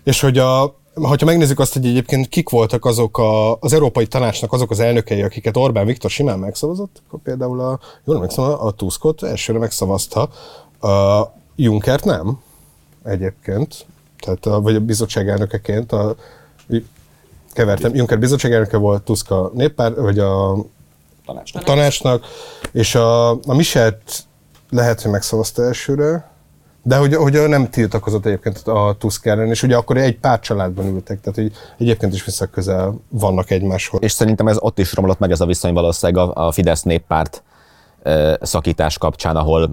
És hogy a, ha megnézzük azt, hogy egyébként kik voltak azok a, az Európai Tanácsnak azok az elnökei, akiket Orbán Viktor simán megszavazott, akkor például a, jól emlékszem, a Tuskot elsőre megszavazta, a Junkert nem, egyébként, tehát a, vagy a bizottság elnökeként, a, kevertem, Juncker bizottság elnöke volt, Tusk a néppár, vagy a tanácsnak, tanácsnak és a, a Michelt lehet, hogy megszavazta elsőre, de hogy, hogy nem tiltakozott egyébként a Tusk ellen, és ugye akkor egy pár családban ültek, tehát hogy egyébként is vissza közel vannak egymáshoz. És szerintem ez ott is romlott meg ez a viszony valószínűleg a, a Fidesz néppárt szakítás kapcsán, ahol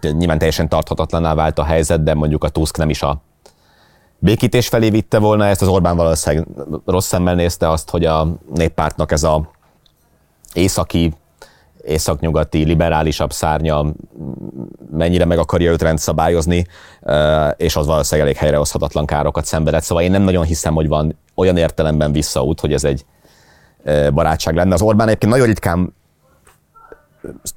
nyilván teljesen tarthatatlaná vált a helyzet, de mondjuk a Tusk nem is a békítés felé vitte volna ezt, az Orbán valószínűleg rossz szemmel nézte azt, hogy a néppártnak ez a északi északnyugati, liberálisabb szárnya mennyire meg akarja őt rendszabályozni, és az valószínűleg elég helyrehozhatatlan károkat szenvedett. Szóval én nem nagyon hiszem, hogy van olyan értelemben visszaút, hogy ez egy barátság lenne. Az Orbán egyébként nagyon ritkán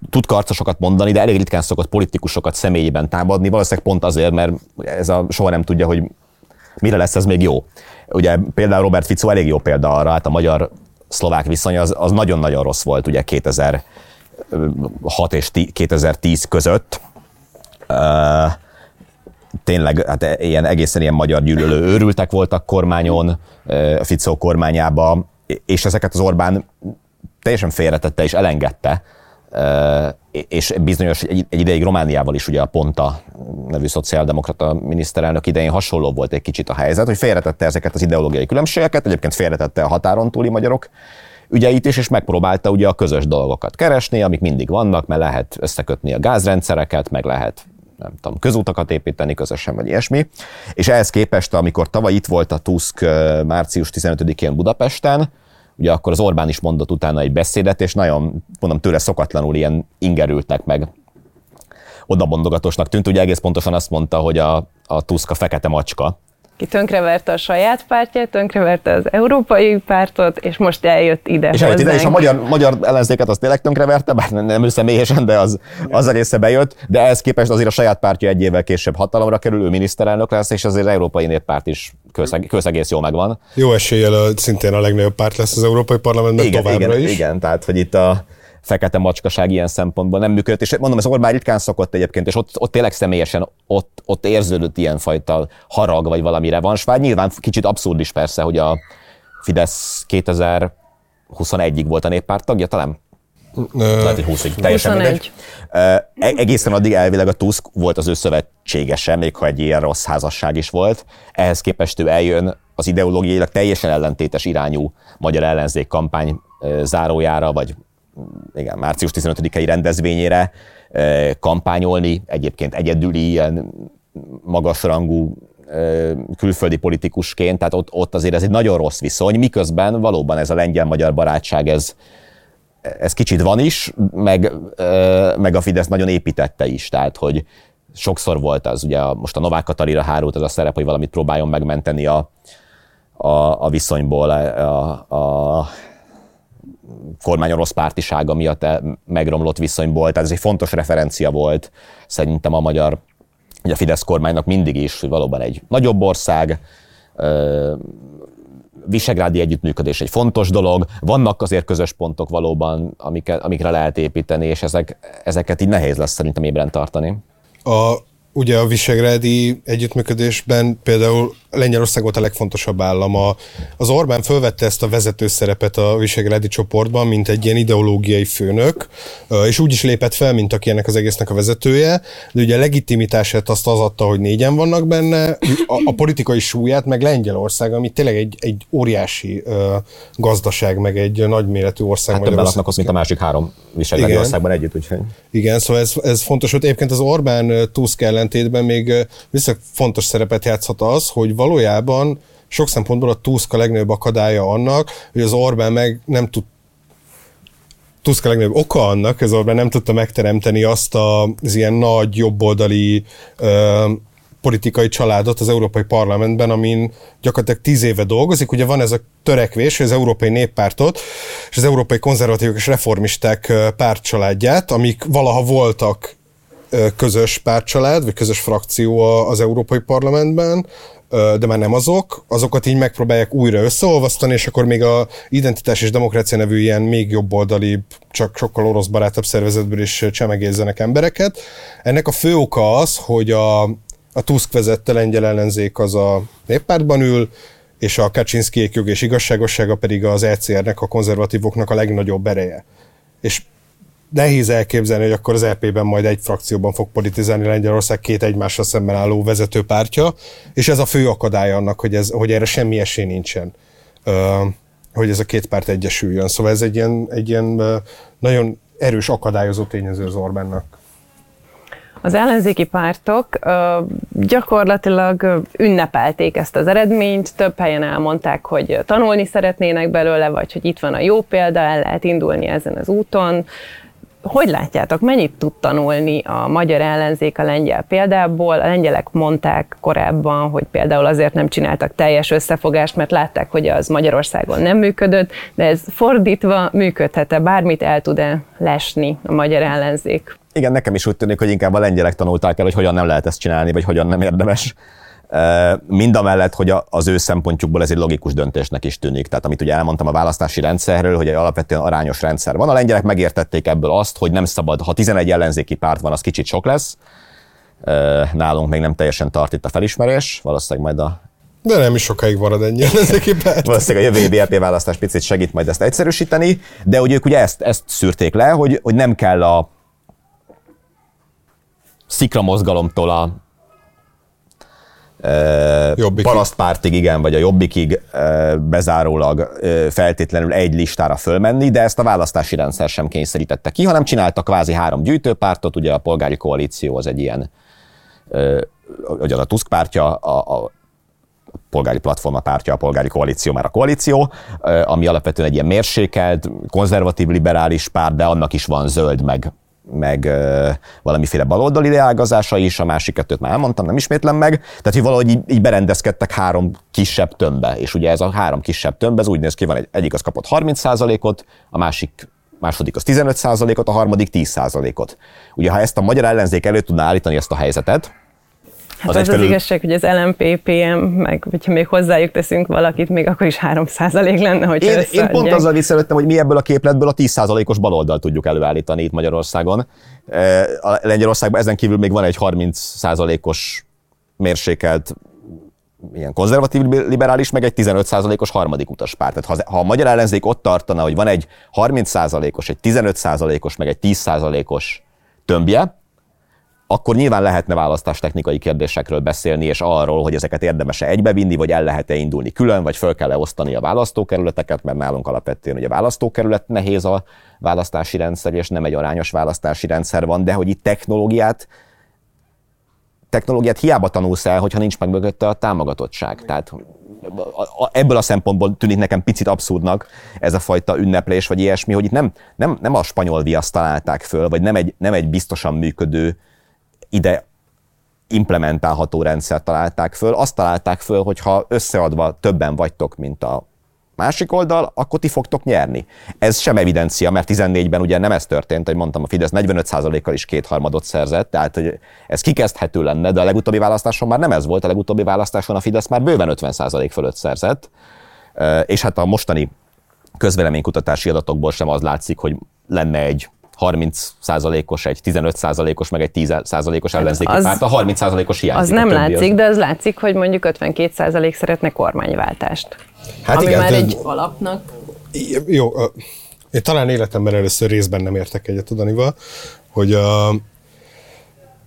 tud karcosokat mondani, de elég ritkán szokott politikusokat személyében támadni, valószínűleg pont azért, mert ez a soha nem tudja, hogy mire lesz ez még jó. Ugye például Robert Fico elég jó példa arra, hát a magyar-szlovák viszony az, az nagyon-nagyon rossz volt ugye 2000 6 és 2010 között. Tényleg hát e, ilyen egészen ilyen magyar gyűlölő őrültek voltak kormányon, Ficó kormányába, és ezeket az Orbán teljesen félretette és elengedte, és bizonyos egy, egy ideig Romániával is ugye a Ponta nevű szociáldemokrata miniszterelnök idején hasonló volt egy kicsit a helyzet, hogy félretette ezeket az ideológiai különbségeket, egyébként félretette a határon túli magyarok ügyeit is, és megpróbálta ugye a közös dolgokat keresni, amik mindig vannak, mert lehet összekötni a gázrendszereket, meg lehet nem tudom, közutakat építeni közösen, vagy ilyesmi. És ehhez képest, amikor tavaly itt volt a Tusk március 15-én Budapesten, ugye akkor az Orbán is mondott utána egy beszédet, és nagyon, mondom, tőle szokatlanul ilyen ingerültnek meg odabondogatosnak tűnt. Ugye egész pontosan azt mondta, hogy a, a Tusk a fekete macska, ki tönkreverte a saját pártját, tönkreverte az európai pártot, és most eljött ide. És eljött ide, és a magyar, magyar ellenzéket az tényleg tönkreverte, bár nem ő személyesen, de az, az a része bejött, de ehhez képest azért a saját pártja egy évvel később hatalomra kerül, ő miniszterelnök lesz, és azért az európai néppárt is közegész jó megvan. Jó eséllyel szintén a legnagyobb párt lesz az Európai Parlamentben igen, továbbra igen, is. Igen, tehát hogy itt a, fekete macskaság ilyen szempontból nem működött, és mondom, ez Orbán ritkán szokott egyébként, és ott, ott tényleg személyesen ott, ott érződött ilyenfajta harag, vagy valami revansvágy. Nyilván kicsit abszurd is persze, hogy a Fidesz 2021-ig volt a néppárt tagja, talán? Lehet, hogy 20-ig, teljesen 21. mindegy. E- egészen addig elvileg a Tusk volt az ő szövetségese, még ha egy ilyen rossz házasság is volt. Ehhez képest ő eljön az ideológiailag teljesen ellentétes irányú magyar ellenzék kampány zárójára, vagy igen, március 15-i rendezvényére kampányolni, egyébként egyedüli ilyen magasrangú külföldi politikusként, tehát ott, ott azért ez egy nagyon rossz viszony, miközben valóban ez a lengyel-magyar barátság, ez, ez kicsit van is, meg, meg a Fidesz nagyon építette is, tehát hogy sokszor volt az, ugye most a Novák Katarira hárult az a szerep, hogy valamit próbáljon megmenteni a, a, a viszonyból a, a, kormány orosz pártisága miatt megromlott viszonyból, tehát ez egy fontos referencia volt szerintem a magyar, a Fidesz kormánynak mindig is, hogy valóban egy nagyobb ország, visegrádi együttműködés egy fontos dolog, vannak azért közös pontok valóban, amiket, amikre lehet építeni, és ezek, ezeket így nehéz lesz szerintem ébren tartani. A, ugye a Visegrádi együttműködésben például Lengyelország volt a legfontosabb állama. Az Orbán fölvette ezt a vezető szerepet a Visegrádi csoportban, mint egy ilyen ideológiai főnök, és úgy is lépett fel, mint aki ennek az egésznek a vezetője, de ugye a legitimitását azt az adta, hogy négyen vannak benne, a, a politikai súlyát, meg Lengyelország, ami tényleg egy, egy óriási uh, gazdaság, meg egy nagyméretű ország. Hát többen laknak ott, mint a másik három Visegrádi országban együtt, úgyhogy. Igen, szóval ez, ez fontos, hogy egyébként az Orbán Tusk ellentétben még vissza fontos szerepet játszhat az, hogy valójában sok szempontból a Tusk a legnagyobb akadálya annak, hogy az Orbán meg nem tud Tusk a legnagyobb oka annak, az Orbán nem tudta megteremteni azt az ilyen nagy jobboldali ö, politikai családot az Európai Parlamentben, amin gyakorlatilag tíz éve dolgozik. Ugye van ez a törekvés, hogy az Európai Néppártot és az Európai Konzervatívok és Reformisták pártcsaládját, amik valaha voltak közös pártcsalád, vagy közös frakció az Európai Parlamentben, de már nem azok, azokat így megpróbálják újra összeolvasztani, és akkor még a Identitás és Demokrácia nevű ilyen még jobboldali, csak sokkal orosz barátabb szervezetből is csemegézzenek embereket. Ennek a fő oka az, hogy a, a Tusk vezette lengyel ellenzék az a néppártban ül, és a Kaczynszkiék jog és igazságossága pedig az ECR-nek, a konzervatívoknak a legnagyobb ereje. És nehéz elképzelni, hogy akkor az EP-ben majd egy frakcióban fog politizálni Lengyelország két egymásra szemben álló vezetőpártja, és ez a fő akadály annak, hogy, ez, hogy erre semmi esély nincsen, hogy ez a két párt egyesüljön. Szóval ez egy ilyen, egy ilyen nagyon erős akadályozó tényező az Orbánnak. Az ellenzéki pártok gyakorlatilag ünnepelték ezt az eredményt, több helyen elmondták, hogy tanulni szeretnének belőle, vagy hogy itt van a jó példa, el lehet indulni ezen az úton. Hogy látjátok, mennyit tud tanulni a magyar ellenzék a lengyel példából? A lengyelek mondták korábban, hogy például azért nem csináltak teljes összefogást, mert látták, hogy az Magyarországon nem működött, de ez fordítva működhet-e, bármit el tud-e lesni a magyar ellenzék? Igen, nekem is úgy tűnik, hogy inkább a lengyelek tanulták el, hogy hogyan nem lehet ezt csinálni, vagy hogyan nem érdemes. Mind a mellett, hogy az ő szempontjukból ez egy logikus döntésnek is tűnik. Tehát amit ugye elmondtam a választási rendszerről, hogy egy alapvetően arányos rendszer van. A lengyelek megértették ebből azt, hogy nem szabad, ha 11 ellenzéki párt van, az kicsit sok lesz. Nálunk még nem teljesen tart itt a felismerés, valószínűleg majd a de nem is sokáig marad ennyi ellenzéki párt. Valószínűleg a jövő BLP választás picit segít majd ezt egyszerűsíteni, de hogy ők ugye ezt, ezt szűrték le, hogy, hogy nem kell a szikra mozgalomtól a Jobbikig. parasztpártig, igen, vagy a jobbikig bezárólag feltétlenül egy listára fölmenni, de ezt a választási rendszer sem kényszerítette ki, hanem csináltak kvázi három gyűjtőpártot, ugye a polgári koalíció az egy ilyen, ugye a Tusk pártja, a, a polgári platforma pártja, a polgári koalíció már a koalíció, ami alapvetően egy ilyen mérsékelt, konzervatív liberális párt, de annak is van zöld, meg meg uh, valamiféle baloldali leágazása is, a másik kettőt már elmondtam, nem ismétlem meg. Tehát, hogy valahogy így, így berendezkedtek három kisebb tömbbe, és ugye ez a három kisebb tömb, ez úgy néz ki, van egy, egyik az kapott 30%-ot, a másik második az 15%-ot, a harmadik 10%-ot. Ugye, ha ezt a magyar ellenzék elő tudná állítani ezt a helyzetet, Hát az, az egyfelül... az igazság, hogy az LMPPM, meg hogyha még hozzájuk teszünk valakit, még akkor is 3 lenne, hogy én, én pont azzal viccelődtem, hogy mi ebből a képletből a 10 os baloldal tudjuk előállítani itt Magyarországon. E, a Lengyelországban ezen kívül még van egy 30 os mérsékelt ilyen konzervatív liberális, meg egy 15%-os harmadik utaspárt. Tehát ha, ha a magyar ellenzék ott tartana, hogy van egy 30%-os, egy 15%-os, meg egy 10%-os tömbje, akkor nyilván lehetne választástechnikai kérdésekről beszélni, és arról, hogy ezeket érdemes-e egybevinni, vagy el lehet-e indulni külön, vagy föl kell-e osztani a választókerületeket, mert nálunk alapvetően hogy a választókerület nehéz a választási rendszer, és nem egy arányos választási rendszer van, de hogy itt technológiát technológiát hiába tanulsz el, hogyha nincs meg mögötte a támogatottság. Tehát ebből a szempontból tűnik nekem picit abszurdnak ez a fajta ünneplés, vagy ilyesmi, hogy itt nem, nem, nem a spanyol viaszt találták föl, vagy nem egy, nem egy biztosan működő ide implementálható rendszert találták föl. Azt találták föl, hogy ha összeadva többen vagytok, mint a másik oldal, akkor ti fogtok nyerni. Ez sem evidencia, mert 14-ben ugye nem ez történt, hogy mondtam, a Fidesz 45%-kal is kétharmadot szerzett, tehát hogy ez kikezdhető lenne, de a legutóbbi választáson már nem ez volt, a legutóbbi választáson a Fidesz már bőven 50% fölött szerzett, és hát a mostani közvéleménykutatási adatokból sem az látszik, hogy lenne egy 30%-os, egy 15%-os, meg egy 10%-os ellenzéki az- párt, a 30%-os hiányzik. Az a nem látszik, de az látszik, hogy mondjuk 52% szeretne kormányváltást. Hát ami igen, már egy alapnak. Jó, én talán életemben először részben nem értek egyet Danival, hogy a,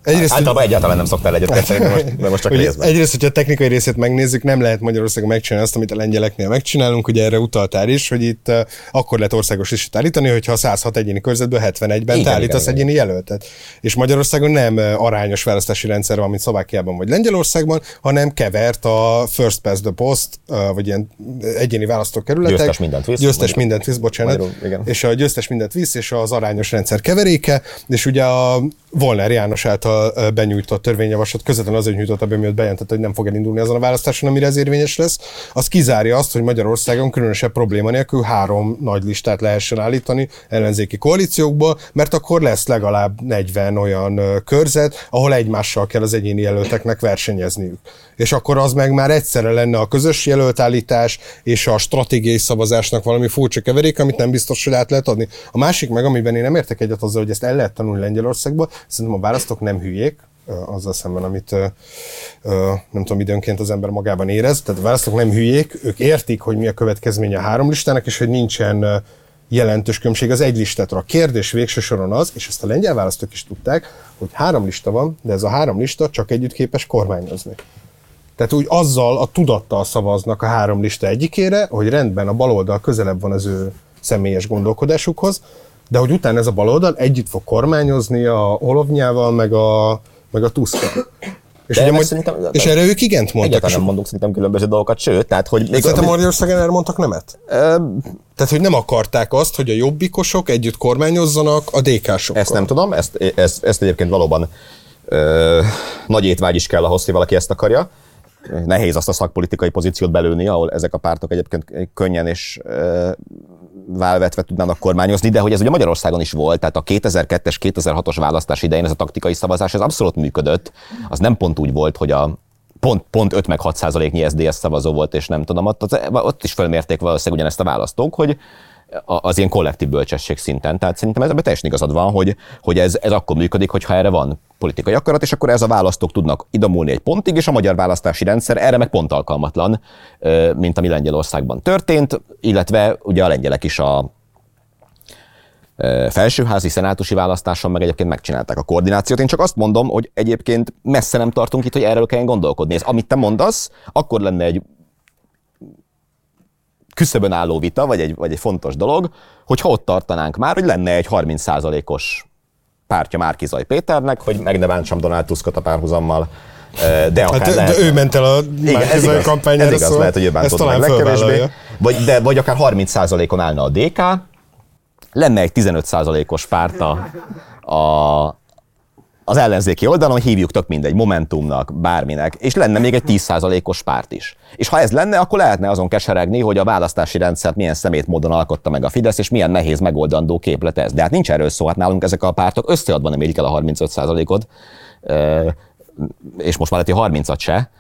egyrészt, Általában egyáltalán nem szoktál egyet érteni, de most, de most csak részben. egyrészt, hogyha a technikai részét megnézzük, nem lehet Magyarországon megcsinálni azt, amit a lengyeleknél megcsinálunk, ugye erre utaltál is, hogy itt akkor lehet országos listát állítani, hogyha a 106 egyéni körzetből 71-ben Igen, te állítasz igen, egyéni jelöltet. És Magyarországon nem arányos választási rendszer van, mint Szlovákiában vagy Lengyelországban, hanem kevert a first past the post, vagy ilyen egyéni választókerületek. Győztes mindent visz, Győztes mindent visz, bocsánat. Magyarul, igen. És a győztes mindent visz, és az arányos rendszer keveréke, és ugye a Volner János által ö, benyújtott törvényjavaslat közvetlenül azért nyújtotta be, miatt bejelentette, hogy nem fog elindulni azon a választáson, amire ez érvényes lesz. Az kizárja azt, hogy Magyarországon különösebb probléma nélkül három nagy listát lehessen állítani ellenzéki koalíciókból, mert akkor lesz legalább 40 olyan körzet, ahol egymással kell az egyéni jelölteknek versenyezniük. És akkor az meg már egyszerre lenne a közös jelöltállítás és a stratégiai szavazásnak valami furcsa keverék, amit nem biztos, hogy át lehet adni. A másik meg, amiben én nem értek egyet azzal, hogy ezt el lehet tanulni Lengyelországból, szerintem a választók nem hülyék, azzal szemben, amit nem tudom, időnként az ember magában érez. Tehát a választók nem hülyék, ők értik, hogy mi a következménye a három listának, és hogy nincsen jelentős különbség az egy listától. A kérdés végső soron az, és ezt a lengyel választók is tudták, hogy három lista van, de ez a három lista csak együtt képes kormányozni. Tehát úgy azzal a tudattal szavaznak a három lista egyikére, hogy rendben a baloldal közelebb van az ő személyes gondolkodásukhoz, de hogy utána ez a baloldal együtt fog kormányozni a Olovnyával, meg a, meg a Tuszkkal. És, ugye, majd, szerintem- és erre ők igent mondtak. Egyáltalán nem mondunk szerintem különböző dolgokat, sőt, tehát hogy még, Szerintem Magyarországon erre mondtak nemet. Ö, Tehát, hogy nem akarták azt, hogy a jobbikosok együtt kormányozzanak a DK-sokkal. Ezt nem tudom, ezt, ezt, ezt egyébként valóban ö, nagy étvágy is kell ahhoz, hogy valaki ezt akarja. Nehéz azt a szakpolitikai pozíciót belőni, ahol ezek a pártok egyébként könnyen és ö, válvetve tudnának kormányozni, de hogy ez ugye Magyarországon is volt, tehát a 2002-es, 2006-os választás idején ez a taktikai szavazás, ez abszolút működött. Az nem pont úgy volt, hogy a pont, pont 5 meg 6 százaléknyi SZDSZ szavazó volt, és nem tudom, ott, ott is fölmérték valószínűleg ugyanezt a választók, hogy az ilyen kollektív bölcsesség szinten. Tehát szerintem ebben teljesen igazad van, hogy, hogy ez, ez akkor működik, hogyha erre van politikai akarat, és akkor ez a választók tudnak idomulni egy pontig, és a magyar választási rendszer erre meg pont alkalmatlan, mint ami Lengyelországban történt, illetve ugye a lengyelek is a felsőházi szenátusi választáson meg egyébként megcsinálták a koordinációt. Én csak azt mondom, hogy egyébként messze nem tartunk itt, hogy erről kelljen gondolkodni. Ez, amit te mondasz, akkor lenne egy küszöbön álló vita, vagy egy, vagy egy fontos dolog, hogyha ott tartanánk már, hogy lenne egy 30%-os pártja Márkizaj Péternek, hogy meg ne bántsam Donald Tuskot a párhuzammal, de akár Hát, de, lehet, de ő ment el a igen, ez igaz, kampányára, ez igaz szóval lehet, hogy ő bántott meg legkevésbé, vagy, de, vagy akár 30%-on állna a DK, lenne egy 15%-os párta a, az ellenzéki oldalon, hívjuk tök mindegy, Momentumnak, bárminek, és lenne még egy 10%-os párt is. És ha ez lenne, akkor lehetne azon keseregni, hogy a választási rendszert milyen szemét módon alkotta meg a Fidesz, és milyen nehéz megoldandó képlet ez. De hát nincs erről szó, hát nálunk ezek a pártok összeadva nem érik el a 35%-ot, Ö, és most már hogy 30-at se,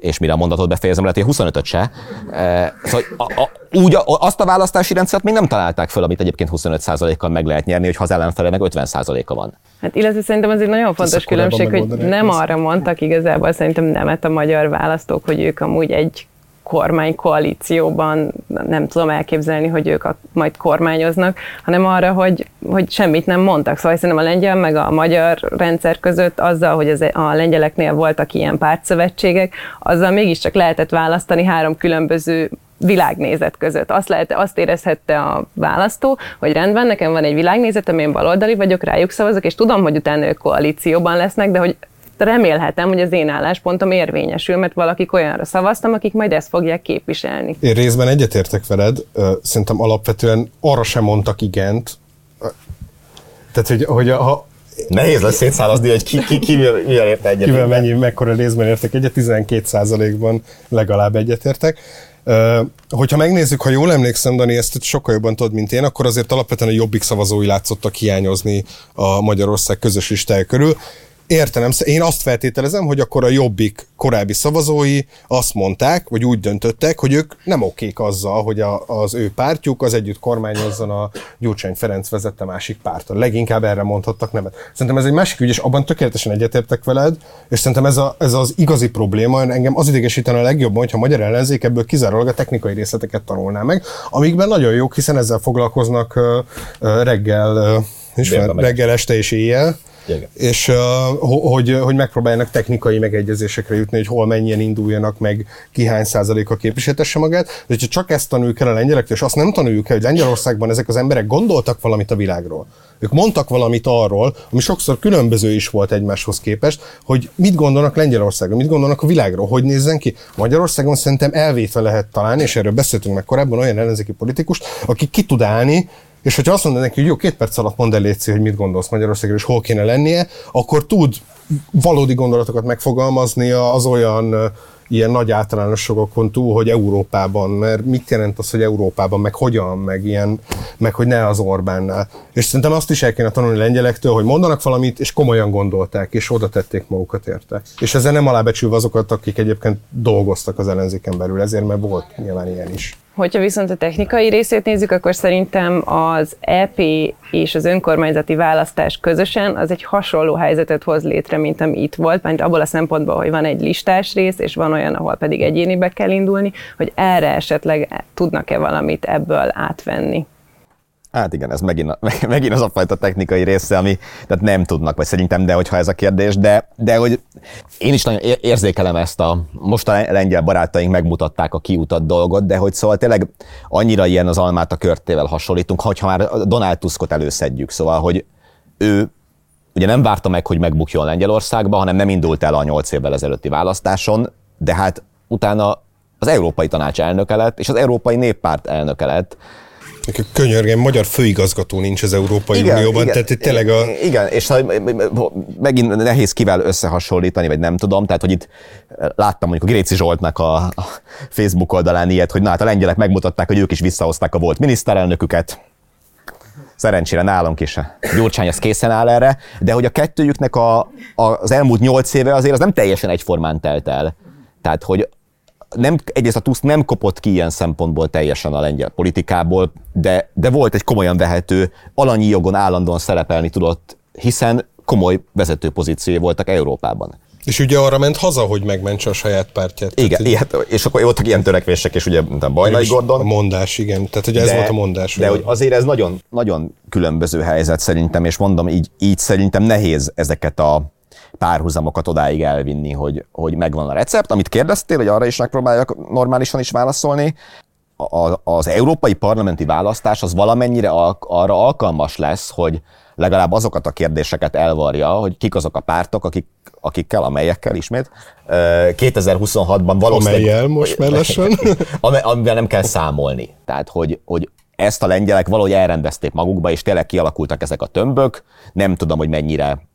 és mire a mondatot befejezem, lehet, hogy 25-öt se. Szóval a, a, úgy a, azt a választási rendszert még nem találták föl, amit egyébként 25%-kal meg lehet nyerni, hogy ha az ellenfele meg 50%-a van. Hát illetve szerintem az egy nagyon fontos különbség, hogy nem ezt. arra mondtak igazából szerintem nemet a magyar választók, hogy ők amúgy egy kormánykoalícióban nem tudom elképzelni, hogy ők a, majd kormányoznak, hanem arra, hogy, hogy semmit nem mondtak. Szóval szerintem a lengyel meg a magyar rendszer között azzal, hogy az, a lengyeleknél voltak ilyen pártszövetségek, azzal mégiscsak lehetett választani három különböző világnézet között. Azt, lehet, azt érezhette a választó, hogy rendben, nekem van egy világnézetem, én baloldali vagyok, rájuk szavazok, és tudom, hogy utána ők koalícióban lesznek, de hogy remélhetem, hogy az én álláspontom érvényesül, mert valakik olyanra szavaztam, akik majd ezt fogják képviselni. Én részben egyetértek veled, szerintem alapvetően arra sem mondtak igent. Tehát, hogy, hogy ha Nehéz lesz szétszálazni, hogy ki, ki, ki mivel érte egyet. kivel mennyi, mekkora részben értek egyet, 12%-ban legalább egyetértek. Hogyha megnézzük, ha jól emlékszem, Dani, ezt sokkal jobban tudod, mint én, akkor azért alapvetően a jobbik szavazói látszottak hiányozni a Magyarország közös listája körül. Értenem, én azt feltételezem, hogy akkor a Jobbik korábbi szavazói azt mondták, vagy úgy döntöttek, hogy ők nem okék azzal, hogy a, az ő pártjuk az együtt kormányozzon a Gyurcsány Ferenc vezette másik párton. Leginkább erre mondhattak nevet. Szerintem ez egy másik ügy, és abban tökéletesen egyetértek veled, és szerintem ez, a, ez az igazi probléma, engem az idegesítene a legjobban, hogyha a magyar ellenzék ebből kizárólag a technikai részleteket tanulná meg, amikben nagyon jók, hiszen ezzel foglalkoznak reggel, és reggel, este és éjjel És hogy, hogy megpróbáljanak technikai megegyezésekre jutni, hogy hol mennyien induljanak meg, ki hány százaléka képviseltesse magát. De hogyha csak ezt tanuljuk el a lengyelektől, és azt nem tanuljuk el, hogy Lengyelországban ezek az emberek gondoltak valamit a világról. Ők mondtak valamit arról, ami sokszor különböző is volt egymáshoz képest, hogy mit gondolnak Lengyelországról, mit gondolnak a világról, hogy nézzen ki. Magyarországon szerintem elvétve lehet találni, és erről beszéltünk meg korábban, olyan ellenzéki politikust, aki ki tud állni, és hogyha azt mondod neki, hogy jó, két perc alatt mondd el Léci, hogy mit gondolsz Magyarországról, és hol kéne lennie, akkor tud valódi gondolatokat megfogalmazni az olyan ilyen nagy általánosságokon túl, hogy Európában, mert mit jelent az, hogy Európában, meg hogyan, meg ilyen, meg hogy ne az Orbánnál. És szerintem azt is el kéne tanulni lengyelektől, hogy mondanak valamit, és komolyan gondolták, és oda tették magukat érte. És ezzel nem alábecsülve azokat, akik egyébként dolgoztak az ellenzéken belül, ezért, mert volt nyilván ilyen is. Hogyha viszont a technikai részét nézzük, akkor szerintem az EP és az önkormányzati választás közösen az egy hasonló helyzetet hoz létre, mint ami itt volt, mert abból a szempontból, hogy van egy listás rész, és van olyan, ahol pedig egyénibe kell indulni, hogy erre esetleg tudnak-e valamit ebből átvenni. Hát igen, ez megint, [laughs] megint az a fajta technikai része, ami tehát nem tudnak, vagy szerintem, de hogyha ez a kérdés, de, de hogy én is nagyon érzékelem ezt a, most a lengyel barátaink megmutatták a kiutat dolgot, de hogy szóval tényleg annyira ilyen az almát a körtével hasonlítunk, hogyha már Donald Tuskot előszedjük, szóval, hogy ő ugye nem várta meg, hogy megbukjon Lengyelországba, hanem nem indult el a nyolc évvel ezelőtti választáson, de hát utána az Európai Tanács elnöke lett, és az Európai Néppárt elnöke lett, Könyörgem, magyar főigazgató nincs az Európai igen, Unióban, igen, tehát tényleg a... Igen, és megint nehéz kivel összehasonlítani, vagy nem tudom, tehát hogy itt láttam mondjuk a Gréci Zsoltnak a, a Facebook oldalán ilyet, hogy na hát a lengyelek megmutatták, hogy ők is visszahozták a volt miniszterelnöküket, Szerencsére nálunk is a Gyurcsány az készen áll erre, de hogy a kettőjüknek a, a, az elmúlt nyolc éve azért az nem teljesen egyformán telt el. Tehát, hogy nem, egyrészt a Tusk nem kopott ki ilyen szempontból teljesen a lengyel politikából, de, de volt egy komolyan vehető, alanyi jogon állandóan szerepelni tudott, hiszen komoly vezető pozíciói voltak Európában. És ugye arra ment haza, hogy megmentse a saját pártját. Igen, így... hát, és akkor voltak ilyen törekvések, és ugye a Bajnai Gordon. A mondás, igen. Tehát ugye ez de, volt a mondás. De hogy azért ez nagyon, nagyon különböző helyzet szerintem, és mondom, így, így szerintem nehéz ezeket a párhuzamokat odáig elvinni, hogy, hogy megvan a recept. Amit kérdeztél, hogy arra is megpróbáljak normálisan is válaszolni, a, az európai parlamenti választás az valamennyire al- arra alkalmas lesz, hogy legalább azokat a kérdéseket elvarja, hogy kik azok a pártok, akik, akikkel, amelyekkel ismét, 2026-ban valószínűleg... Amelyel most [laughs] mellesen? amivel nem kell számolni. Tehát, hogy, hogy ezt a lengyelek valahogy elrendezték magukba, és tényleg kialakultak ezek a tömbök. Nem tudom, hogy mennyire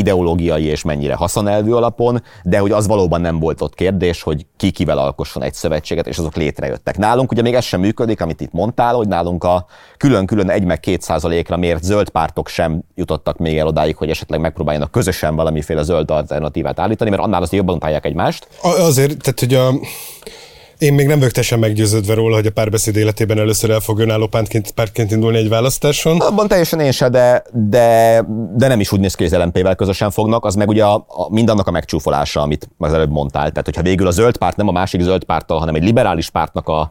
ideológiai és mennyire haszonelvű alapon, de hogy az valóban nem volt ott kérdés, hogy ki kivel alkosson egy szövetséget, és azok létrejöttek. Nálunk ugye még ez sem működik, amit itt mondtál, hogy nálunk a külön-külön 1 meg 2 százalékra mért zöld pártok sem jutottak még el odáig, hogy esetleg megpróbáljanak közösen valamiféle zöld alternatívát állítani, mert annál azért jobban utálják egymást. Azért, tehát hogy a én még nem vagyok meggyőződve róla, hogy a párbeszéd életében először el fog önálló pártként, pártként indulni egy választáson. Abban teljesen én se, de, de, de nem is úgy néz ki, hogy az LMP-vel közösen fognak, az meg ugye a, a, mindannak a megcsúfolása, amit az előbb mondtál. Tehát, hogyha végül a zöld párt nem a másik zöld párttal, hanem egy liberális pártnak a,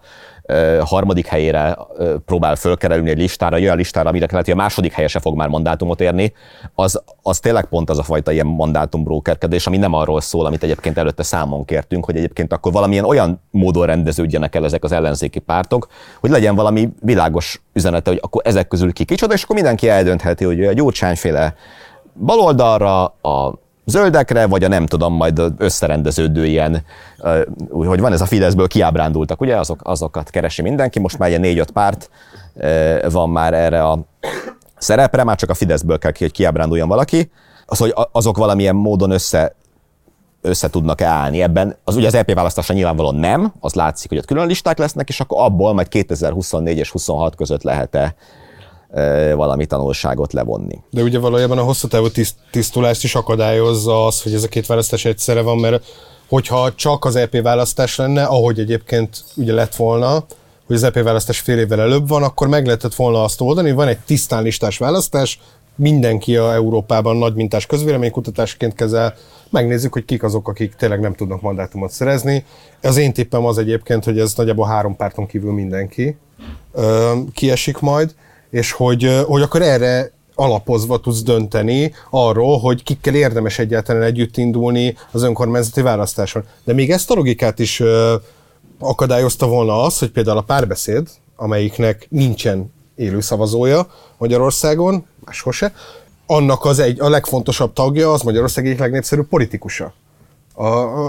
harmadik helyére próbál fölkerülni egy listára, egy olyan listára, amire lehet, hogy a második helye se fog már mandátumot érni, az, az tényleg pont az a fajta ilyen mandátumbrókerkedés, ami nem arról szól, amit egyébként előtte számon kértünk, hogy egyébként akkor valamilyen olyan módon rendeződjenek el ezek az ellenzéki pártok, hogy legyen valami világos üzenete, hogy akkor ezek közül ki kicsoda, és akkor mindenki eldöntheti, hogy a gyurcsányféle baloldalra, a zöldekre, vagy a nem tudom, majd összerendeződő ilyen, hogy van ez a Fideszből kiábrándultak, ugye, azok, azokat keresi mindenki, most már ilyen négy-öt párt van már erre a szerepre, már csak a Fideszből kell ki, hogy kiábránduljon valaki, az, hogy azok valamilyen módon össze össze tudnak állni. Ebben. Az ugye az EP választása nyilvánvalóan nem, az látszik, hogy ott külön listák lesznek, és akkor abból majd 2024 és 26 között lehet-e valami tanulságot levonni. De ugye valójában a hosszú távú tiszt, tisztulást is akadályozza az, hogy ez a két választás egyszerre van, mert hogyha csak az EP választás lenne, ahogy egyébként ugye lett volna, hogy az EP választás fél évvel előbb van, akkor meg lehetett volna azt oldani, hogy van egy tisztán listás választás, mindenki a Európában nagy mintás közvéleménykutatásként kezel, megnézzük, hogy kik azok, akik tényleg nem tudnak mandátumot szerezni. Az én tippem az egyébként, hogy ez nagyjából három párton kívül mindenki kiesik majd, és hogy, hogy akkor erre alapozva tudsz dönteni arról, hogy kikkel érdemes egyáltalán együtt indulni az önkormányzati választáson. De még ezt a logikát is akadályozta volna az, hogy például a párbeszéd, amelyiknek nincsen élő szavazója Magyarországon, máshol se, annak az egy, a legfontosabb tagja az Magyarország egyik legnépszerűbb politikusa, a,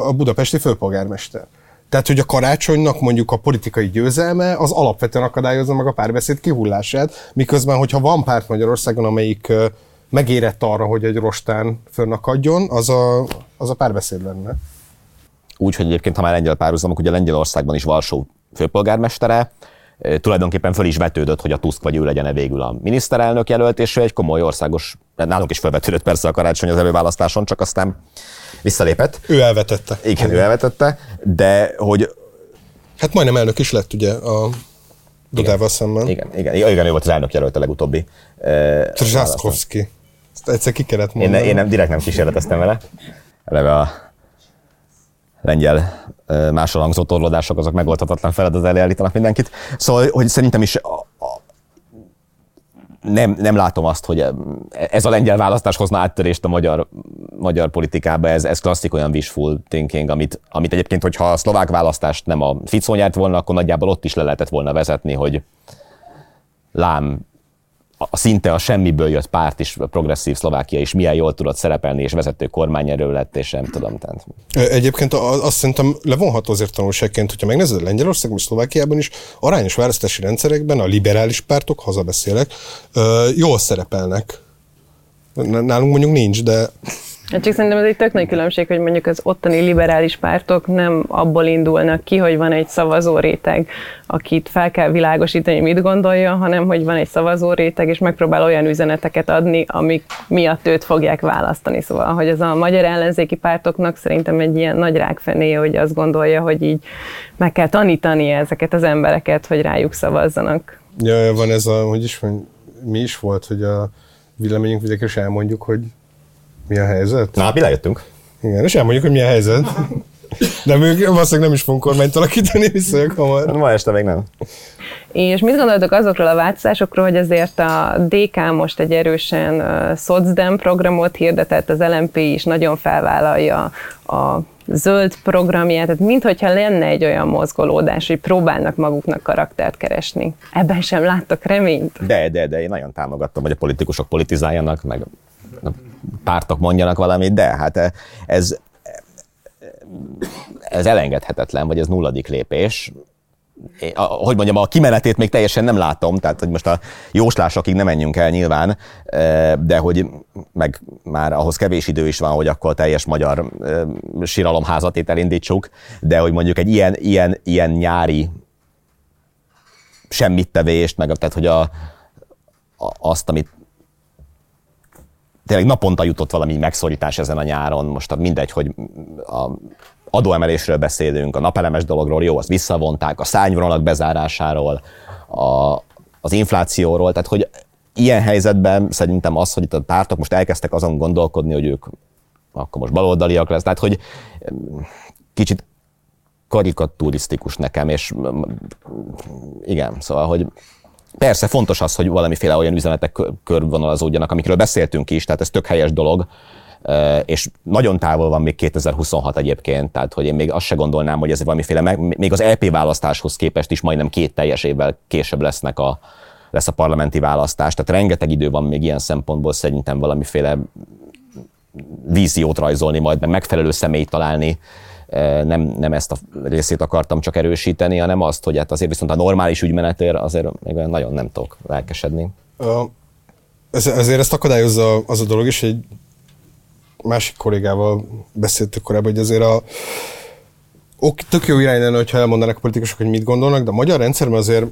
a budapesti főpolgármester. Tehát, hogy a karácsonynak mondjuk a politikai győzelme az alapvetően akadályozza meg a párbeszéd kihullását, miközben, hogyha van párt Magyarországon, amelyik megérett arra, hogy egy rostán fönnakadjon, az a, az a párbeszéd lenne. Úgy, hogy egyébként, ha már lengyel párhuzamok, ugye Lengyelországban is Varsó főpolgármestere, tulajdonképpen föl is vetődött, hogy a Tusk vagy ő legyen végül a miniszterelnök jelölt, és egy komoly országos, nálunk is felvetődött persze a karácsony az előválasztáson, csak aztán visszalépett. Ő elvetette. Igen, ő elvetette, de hogy... Hát majdnem elnök is lett ugye a Dudával szemben. Igen, igen, igen, ő volt az elnök jelölt a legutóbbi. Trzaszkowski. Ezt egyszer ki kellett mondani. Én, én nem, direkt nem kísérleteztem vele. Eleve a lengyel másolangzó torlódások, azok megoldhatatlan feladat elé állítanak mindenkit. Szóval, hogy szerintem is nem, nem látom azt, hogy ez a lengyel választás hozna áttörést a magyar, magyar politikába, ez, ez klasszik olyan wishful thinking, amit, amit egyébként, hogyha a szlovák választást nem a Ficó nyert volna, akkor nagyjából ott is le lehetett volna vezetni, hogy lám a szinte a semmiből jött párt is, progresszív Szlovákia is milyen jól tudott szerepelni, és vezető kormányerő lett, és nem tudom. Tehát. Egyébként azt szerintem levonható azért tanulságként, hogyha megnézed Lengyelországban és Szlovákiában is, arányos választási rendszerekben a liberális pártok, hazabeszélek, jól szerepelnek. Nálunk mondjuk nincs, de csak szerintem ez egy tök nagy különbség, hogy mondjuk az ottani liberális pártok nem abból indulnak ki, hogy van egy szavazó réteg, akit fel kell világosítani, hogy mit gondolja, hanem hogy van egy szavazó réteg, és megpróbál olyan üzeneteket adni, amik miatt őt fogják választani. Szóval, hogy ez a magyar ellenzéki pártoknak szerintem egy ilyen nagy rákfené, hogy azt gondolja, hogy így meg kell tanítani ezeket az embereket, hogy rájuk szavazzanak. Ja, van ez a, hogy is, mi is volt, hogy a véleményünk vidékre is elmondjuk, hogy mi a helyzet? Na, mi lejöttünk. Igen, és elmondjuk, hogy mi a helyzet. De még valószínűleg nem is fogunk kormányt alakítani, visszajök hamar. Ma este még nem. És mit gondoltok azokról a változásokról, hogy azért a DK most egy erősen uh, szocdem programot hirdetett, az LMP is nagyon felvállalja a zöld programját, tehát minthogyha lenne egy olyan mozgolódás, hogy próbálnak maguknak karaktert keresni. Ebben sem láttak reményt? De, de, de én nagyon támogattam, hogy a politikusok politizáljanak, meg pártok mondjanak valamit, de hát ez, ez elengedhetetlen, vagy ez nulladik lépés. Én, hogy mondjam, a kimenetét még teljesen nem látom, tehát hogy most a jóslásokig nem menjünk el nyilván, de hogy meg már ahhoz kevés idő is van, hogy akkor teljes magyar síralomházat elindítsuk, de hogy mondjuk egy ilyen, ilyen, ilyen nyári semmit tevést, meg tehát hogy a, azt, amit tényleg naponta jutott valami megszorítás ezen a nyáron, most mindegy, hogy a adóemelésről beszélünk, a napelemes dologról, jó, azt visszavonták, a szányvonalak bezárásáról, a, az inflációról, tehát hogy ilyen helyzetben szerintem az, hogy itt a pártok most elkezdtek azon gondolkodni, hogy ők akkor most baloldaliak lesz, tehát hogy kicsit karikaturisztikus nekem, és igen, szóval, hogy Persze fontos az, hogy valamiféle olyan üzenetek körvonalazódjanak, amikről beszéltünk is, tehát ez tök helyes dolog, és nagyon távol van még 2026 egyébként, tehát hogy én még azt se gondolnám, hogy ez valamiféle, még az LP választáshoz képest is majdnem két teljes évvel később lesznek a, lesz a parlamenti választás, tehát rengeteg idő van még ilyen szempontból szerintem valamiféle víziót rajzolni, majd meg megfelelő személyt találni, nem, nem ezt a részét akartam csak erősíteni, hanem azt, hogy hát azért viszont a normális ügymenetért azért még nagyon nem tudok lelkesedni. Ez, ezért ezt akadályozza az a dolog is, egy másik kollégával beszéltük korábban, hogy azért a ok, tök jó irány lenne, hogyha elmondanak a politikusok, hogy mit gondolnak, de a magyar rendszerben azért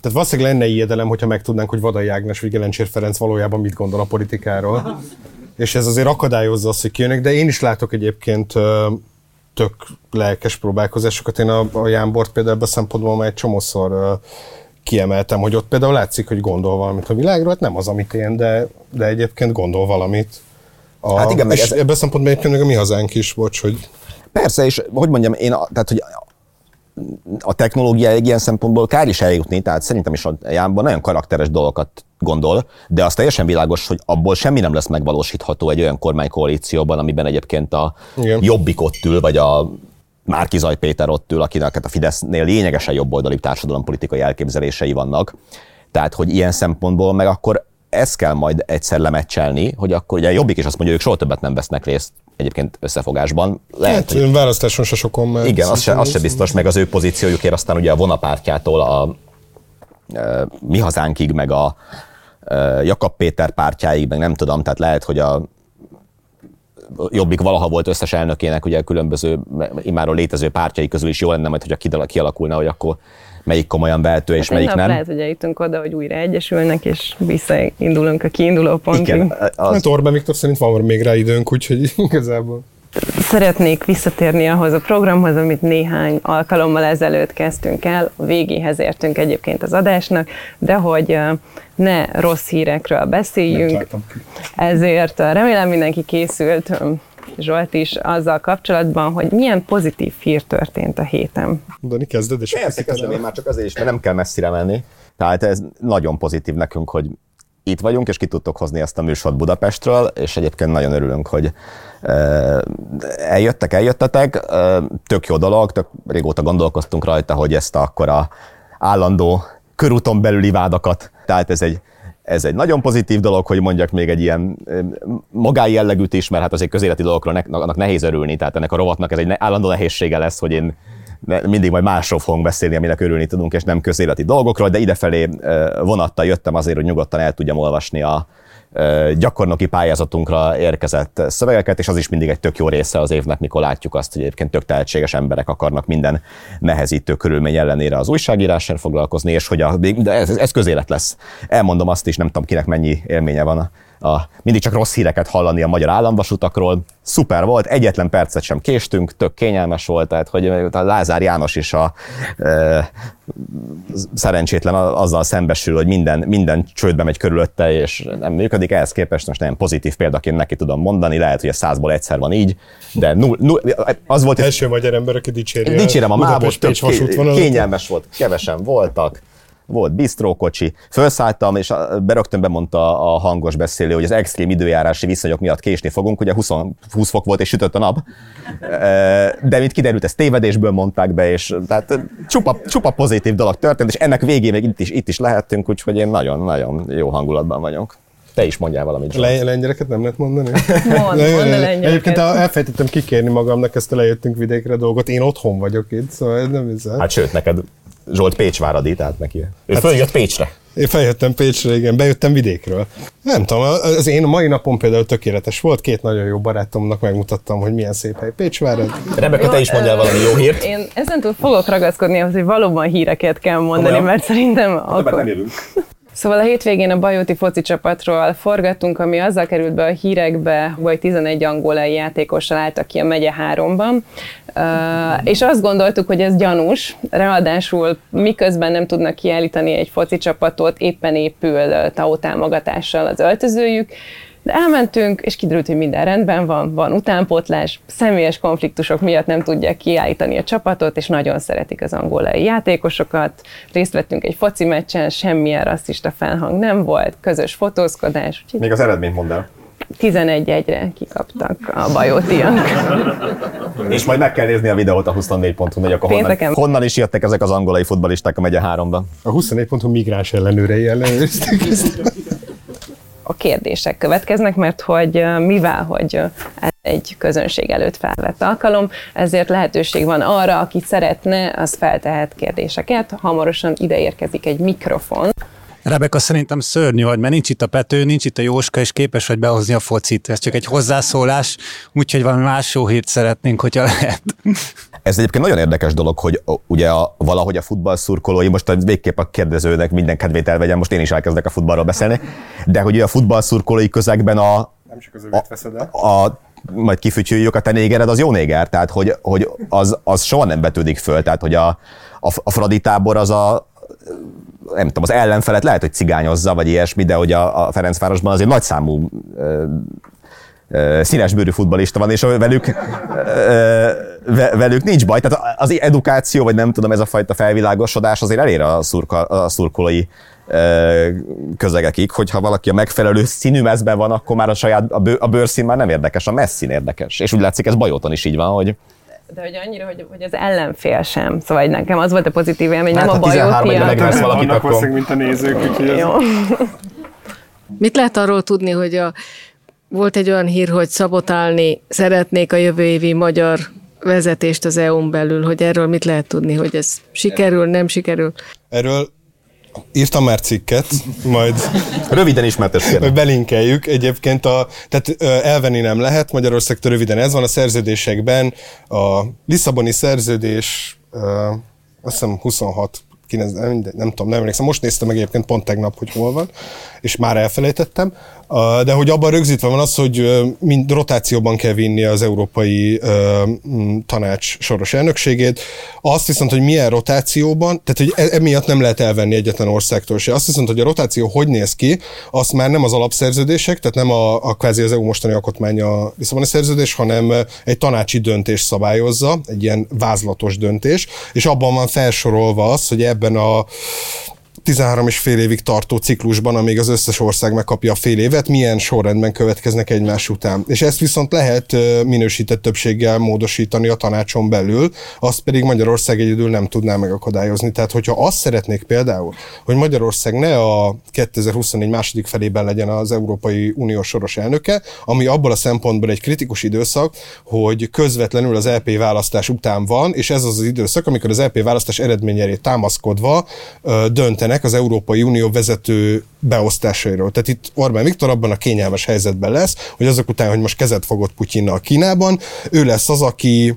Tehát valószínűleg lenne ijedelem, hogyha megtudnánk, hogy Vadai Ágnes vagy Gelencsér Ferenc valójában mit gondol a politikáról. És ez azért akadályozza azt, hogy kijönnek, de én is látok egyébként tök lelkes próbálkozásokat. Én a, a Jánbort például ebben a szempontból már egy csomószor kiemeltem, hogy ott például látszik, hogy gondol valamit a világról, hát nem az, amit én, de, de egyébként gondol valamit. A, hát igen, meg ez... ebben a szempontból egyébként meg a mi hazánk is, bocs, hogy... Persze, és hogy mondjam, én, tehát, hogy a technológia egy ilyen szempontból kár is eljutni, tehát szerintem is a Jánban nagyon karakteres dolgokat gondol, de az teljesen világos, hogy abból semmi nem lesz megvalósítható egy olyan kormánykoalícióban, amiben egyébként a Igen. Jobbik ott ül, vagy a Márki Zaj Péter ott ül, akinek hát a Fidesznél lényegesen jobboldali társadalompolitikai elképzelései vannak. Tehát, hogy ilyen szempontból meg akkor ezt kell majd egyszer lemecselni, hogy akkor ugye Jobbik is azt mondja, hogy ők soha többet nem vesznek részt egyébként összefogásban. Lehet, hát, hogy... választáson se sokon mert Igen, az se, az se biztos, meg az ő pozíciójukért aztán ugye a vonapártjától a, a, a mi hazánkig, meg a, a Jakab Péter pártjáig, meg nem tudom, tehát lehet, hogy a Jobbik valaha volt összes elnökének, ugye a különböző immáról létező pártjai közül is jó lenne majd, hogyha kialakulna, hogy akkor melyik komolyan vehető és hát melyik nem. Lehet, hogy eljutunk oda, hogy újra egyesülnek, és visszaindulunk a kiinduló pontig. Igen, az... Hát Orbán Viktor szerint van még rá időnk, úgyhogy [laughs] igazából. Szeretnék visszatérni ahhoz a programhoz, amit néhány alkalommal ezelőtt kezdtünk el, a végéhez értünk egyébként az adásnak, de hogy ne rossz hírekről beszéljünk, ezért remélem mindenki készült Zsolt is azzal kapcsolatban, hogy milyen pozitív hír történt a héten. Dani, kezded, és Persze, kezdem én már csak azért is, mert nem kell messzire menni. Tehát ez nagyon pozitív nekünk, hogy itt vagyunk, és ki tudtok hozni ezt a műsort Budapestről, és egyébként nagyon örülünk, hogy eljöttek, eljöttetek. Tök jó dolog, tök régóta gondolkoztunk rajta, hogy ezt akkor a állandó körúton belüli vádakat, tehát ez egy ez egy nagyon pozitív dolog, hogy mondjak még egy ilyen magái jellegűt is, mert hát azért közéleti dolgokról ne, annak nehéz örülni, tehát ennek a rovatnak ez egy állandó nehézsége lesz, hogy én mindig majd másról fogunk beszélni, aminek örülni tudunk, és nem közéleti dolgokról, de idefelé vonattal jöttem azért, hogy nyugodtan el tudjam olvasni a, gyakornoki pályázatunkra érkezett szövegeket, és az is mindig egy tök jó része az évnek, mikor látjuk azt, hogy egyébként tök tehetséges emberek akarnak minden nehezítő körülmény ellenére az újságírással foglalkozni, és hogy a, de ez, ez közélet lesz. Elmondom azt is, nem tudom kinek mennyi élménye van mindig csak rossz híreket hallani a magyar államvasutakról. Szuper volt, egyetlen percet sem késtünk, tök kényelmes volt, tehát hogy a Lázár János is a e, szerencsétlen azzal szembesül, hogy minden, minden csődbe megy körülötte, és nem működik, ehhez képest most nagyon pozitív példaként neki tudom mondani, lehet, hogy a százból egyszer van így, de null, null, az volt... Első magyar ember, aki dicséri. Dicsérem a mábot, kényelmes volt, kevesen voltak, volt bistrókocsi, felszálltam, és berögtön bemondta a hangos beszélő, hogy az extrém időjárási viszonyok miatt késni fogunk, ugye 20, 20 fok volt és sütött a nap, de mint kiderült, ezt tévedésből mondták be, és tehát csupa, csupa pozitív dolog történt, és ennek végén még itt is, itt is lehettünk, úgyhogy én nagyon-nagyon jó hangulatban vagyok. Te is mondjál valamit. Le- lengyereket nem lehet mondani? Mond, mond Egyébként elfejtettem kikérni magamnak ezt a lejöttünk vidékre dolgot. Én otthon vagyok itt, szóval ez nem hiszem. Hát sőt, neked Zsolt Pécsváradi, tehát neki. Ő hát, följött Pécsre. Én feljöttem Pécsre, igen, bejöttem vidékről. Nem tudom, az én mai napom például tökéletes volt, két nagyon jó barátomnak megmutattam, hogy milyen szép hely Pécsvárad. Rebeka, te is mondjál valami jó hírt. Én ezentúl fogok ragaszkodni ahhoz, hogy valóban híreket kell mondani, Olyan? mert szerintem akkor... Nem jövünk. Szóval a hétvégén a Bajóti foci csapatról forgattunk, ami azzal került be a hírekbe, hogy 11 angolai játékossal álltak ki a megye háromban, uh, és azt gondoltuk, hogy ez gyanús, ráadásul miközben nem tudnak kiállítani egy foci csapatot, éppen épül TAO támogatással az öltözőjük, de elmentünk, és kiderült, hogy minden rendben van, van utánpótlás, személyes konfliktusok miatt nem tudják kiállítani a csapatot, és nagyon szeretik az angolai játékosokat. Részt vettünk egy foci meccsen, semmilyen rasszista felhang nem volt, közös fotózkodás. Még az eredményt mondd el. 11-1-re kikaptak a bajótiak. [laughs] És majd meg kell nézni a videót a 24.hu, hogy akkor honnan, honnan, is jöttek ezek az angolai futbalisták a megye háromban. A 24.hu migráns ellenőrei ellenőrizték ezt a kérdések következnek, mert hogy mivel, hogy egy közönség előtt felvett alkalom, ezért lehetőség van arra, aki szeretne, az feltehet kérdéseket. Hamarosan ide érkezik egy mikrofon, Rebeka, szerintem szörnyű vagy, mert nincs itt a Pető, nincs itt a Jóska, és képes vagy behozni a focit. Ez csak egy hozzászólás, úgyhogy valami más jó hírt szeretnénk, hogyha lehet. Ez egyébként nagyon érdekes dolog, hogy ugye a, valahogy a futball szurkolói, most a végképp a kérdezőnek minden kedvét elvegyem, most én is elkezdek a futballról beszélni, de hogy a futball szurkolói közegben a, Nem csak az a, veszed el. a majd kifütyüljük a te négered, az jó néger, tehát hogy, hogy az, az soha nem vetődik föl, tehát hogy a, a, a Fradi tábor az a nem tudom, az ellenfelet lehet, hogy cigányozza, vagy ilyesmi, de hogy a, a Ferencvárosban azért nagy számú ö, ö, színesbőrű futbalista van, és velük, velük nincs baj. Tehát az edukáció, vagy nem tudom, ez a fajta felvilágosodás azért elér a, szurka, a szurkolói közegekig, hogyha valaki a megfelelő színű mezben van, akkor már a saját, a bőrszín már nem érdekes, a messzín érdekes. És úgy látszik, ez Bajóton is így van, hogy De hogy annyira, hogy, hogy az ellenfél sem. Szóval nekem az volt a pozitív élmény, Hát, nem a ha 13 bajóti. ide megvesz valakit, Vannak akkor... mint a nézők, úgyhogy ez... Jó. Mit lehet arról tudni, hogy a, volt egy olyan hír, hogy szabotálni szeretnék a jövő évi magyar vezetést az EU-n belül, hogy erről mit lehet tudni, hogy ez sikerül, nem sikerül? Erről írtam már cikket, majd Röviden ismertes kérlek. Hogy belinkeljük. Egyébként a, tehát elvenni nem lehet, Magyarországtól röviden ez van a szerződésekben. A Lisszaboni szerződés, azt hiszem 26 9, nem, nem tudom, nem emlékszem. Most néztem meg egyébként pont tegnap, hogy hol van, és már elfelejtettem. De hogy abban rögzítve van az, hogy mind rotációban kell vinni az Európai Tanács soros elnökségét. Azt viszont, hogy milyen rotációban, tehát hogy e- emiatt nem lehet elvenni egyetlen országtól se. Azt viszont, hogy a rotáció hogy néz ki, azt már nem az alapszerződések, tehát nem a, a kvázi az EU mostani alkotmánya a Lisszaboni szerződés, hanem egy tanácsi döntés szabályozza, egy ilyen vázlatos döntés, és abban van felsorolva az, hogy ebben a 13 és fél évig tartó ciklusban, amíg az összes ország megkapja a fél évet, milyen sorrendben következnek egymás után. És ezt viszont lehet minősített többséggel módosítani a tanácson belül, azt pedig Magyarország egyedül nem tudná megakadályozni. Tehát, hogyha azt szeretnék például, hogy Magyarország ne a 2024 második felében legyen az Európai Unió soros elnöke, ami abból a szempontból egy kritikus időszak, hogy közvetlenül az LP választás után van, és ez az az időszak, amikor az LP választás eredményére támaszkodva ö, döntenek az Európai Unió vezető beosztásairól. Tehát itt Orbán Viktor abban a kényelmes helyzetben lesz, hogy azok után, hogy most kezet fogott Putyinnal Kínában, ő lesz az, aki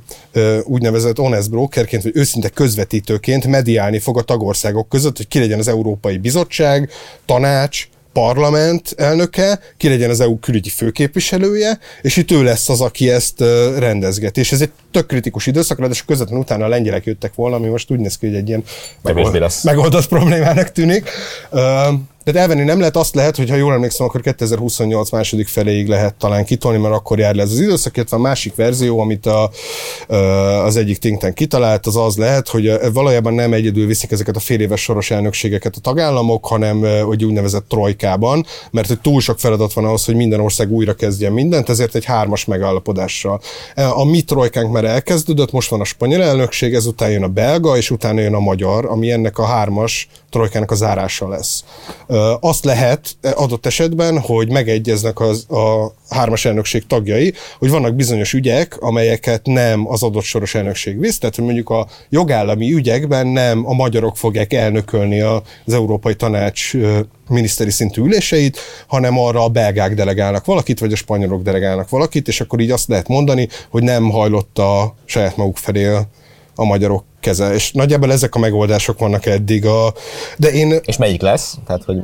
úgynevezett honest brokerként, vagy őszinte közvetítőként mediálni fog a tagországok között, hogy ki legyen az Európai Bizottság, tanács, parlament elnöke, ki legyen az EU külügyi főképviselője, és itt ő lesz az, aki ezt rendezgeti. És ez egy tök kritikus időszak, de közvetlenül utána a lengyelek jöttek volna, ami most úgy néz ki, hogy egy ilyen lesz. megoldott problémának tűnik. Ö, tehát elvenni nem lehet, azt lehet, hogy ha jól emlékszem, akkor 2028 második feléig lehet talán kitolni, mert akkor jár le ez az időszak, illetve a másik verzió, amit a, az egyik think kitalált, az az lehet, hogy valójában nem egyedül viszik ezeket a fél éves soros elnökségeket a tagállamok, hanem hogy úgynevezett trojkában, mert hogy túl sok feladat van ahhoz, hogy minden ország újra kezdjen mindent, ezért egy hármas megállapodással. A mi trojkánk már elkezdődött, most van a spanyol elnökség, ezután jön a belga, és utána jön a magyar, ami ennek a hármas trojkának a zárása lesz. Azt lehet adott esetben, hogy megegyeznek az, a hármas elnökség tagjai, hogy vannak bizonyos ügyek, amelyeket nem az adott soros elnökség visz, tehát hogy mondjuk a jogállami ügyekben nem a magyarok fogják elnökölni az Európai Tanács miniszteri szintű üléseit, hanem arra a belgák delegálnak valakit, vagy a spanyolok delegálnak valakit, és akkor így azt lehet mondani, hogy nem hajlott a saját maguk felé a magyarok keze. És nagyjából ezek a megoldások vannak eddig. A, de én És melyik lesz? Tehát, hogy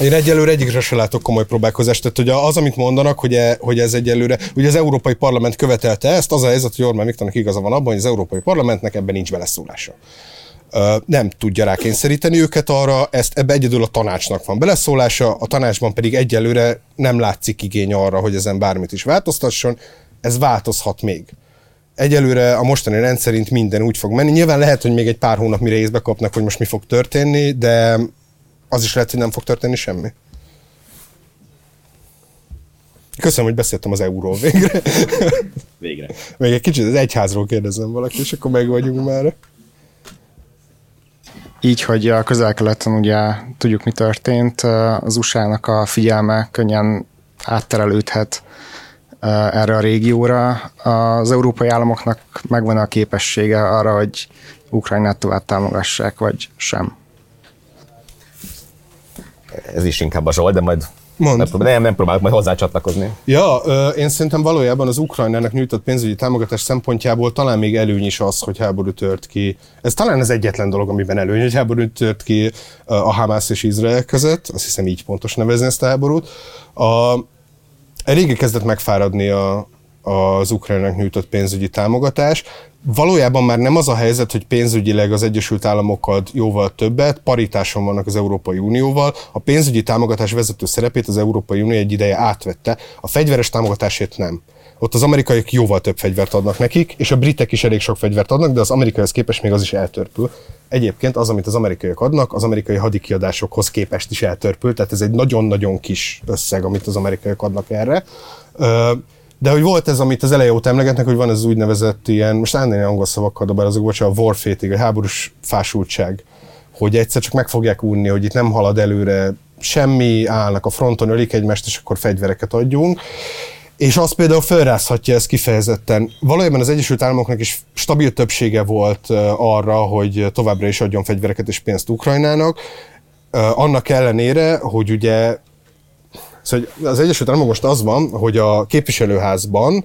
én egyelőre egyikre se látok komoly próbálkozást. Tehát hogy az, amit mondanak, hogy, e, hogy ez egyelőre, ugye az Európai Parlament követelte ezt, az a helyzet, hogy Orbán Viktornak igaza van abban, hogy az Európai Parlamentnek ebben nincs beleszólása. Nem tudja rákényszeríteni őket arra, ezt ebbe egyedül a tanácsnak van beleszólása, a tanácsban pedig egyelőre nem látszik igény arra, hogy ezen bármit is változtasson, ez változhat még. Egyelőre a mostani rend szerint minden úgy fog menni. Nyilván lehet, hogy még egy pár hónap mire észbe kapnak, hogy most mi fog történni, de az is lehet, hogy nem fog történni semmi. Köszönöm, hogy beszéltem az euróról végre. végre. [laughs] Még egy kicsit az egyházról kérdezem valaki, és akkor meg vagyunk már. Így, hogy a közel-keleten ugye tudjuk, mi történt, az USA-nak a figyelme könnyen átterelődhet erre a régióra. Az európai államoknak megvan a képessége arra, hogy Ukrajnát tovább támogassák, vagy sem. ez is inkább a Zsolt, de majd Mondd. nem, nem, próbálok majd hozzá csatlakozni. Ja, én szerintem valójában az Ukrajnának nyújtott pénzügyi támogatás szempontjából talán még előny is az, hogy háború tört ki. Ez talán az egyetlen dolog, amiben előny, hogy háború tört ki a Hamász és Izrael között. Azt hiszem így pontos nevezni ezt a háborút. A, régi kezdett megfáradni a, az Ukrajnának nyújtott pénzügyi támogatás. Valójában már nem az a helyzet, hogy pénzügyileg az Egyesült Államok ad jóval többet, paritáson vannak az Európai Unióval. A pénzügyi támogatás vezető szerepét az Európai Unió egy ideje átvette, a fegyveres támogatásét nem. Ott az amerikaiak jóval több fegyvert adnak nekik, és a britek is elég sok fegyvert adnak, de az amerikaihoz képest még az is eltörpül. Egyébként az, amit az amerikaiak adnak, az amerikai hadikiadásokhoz képest is eltörpül, tehát ez egy nagyon-nagyon kis összeg, amit az amerikaiak adnak erre. De hogy volt ez, amit az eleje óta emlegetnek, hogy van ez úgynevezett ilyen, most állni angol szavakkal dobál azok, bocsánat, a warfétig, a háborús fásultság, hogy egyszer csak meg fogják unni, hogy itt nem halad előre semmi, állnak a fronton, ölik egymást, és akkor fegyvereket adjunk. És az például felrázhatja ezt kifejezetten. Valójában az Egyesült Államoknak is stabil többsége volt arra, hogy továbbra is adjon fegyvereket és pénzt Ukrajnának, annak ellenére, hogy ugye Szóval az Egyesült Államok most az van, hogy a képviselőházban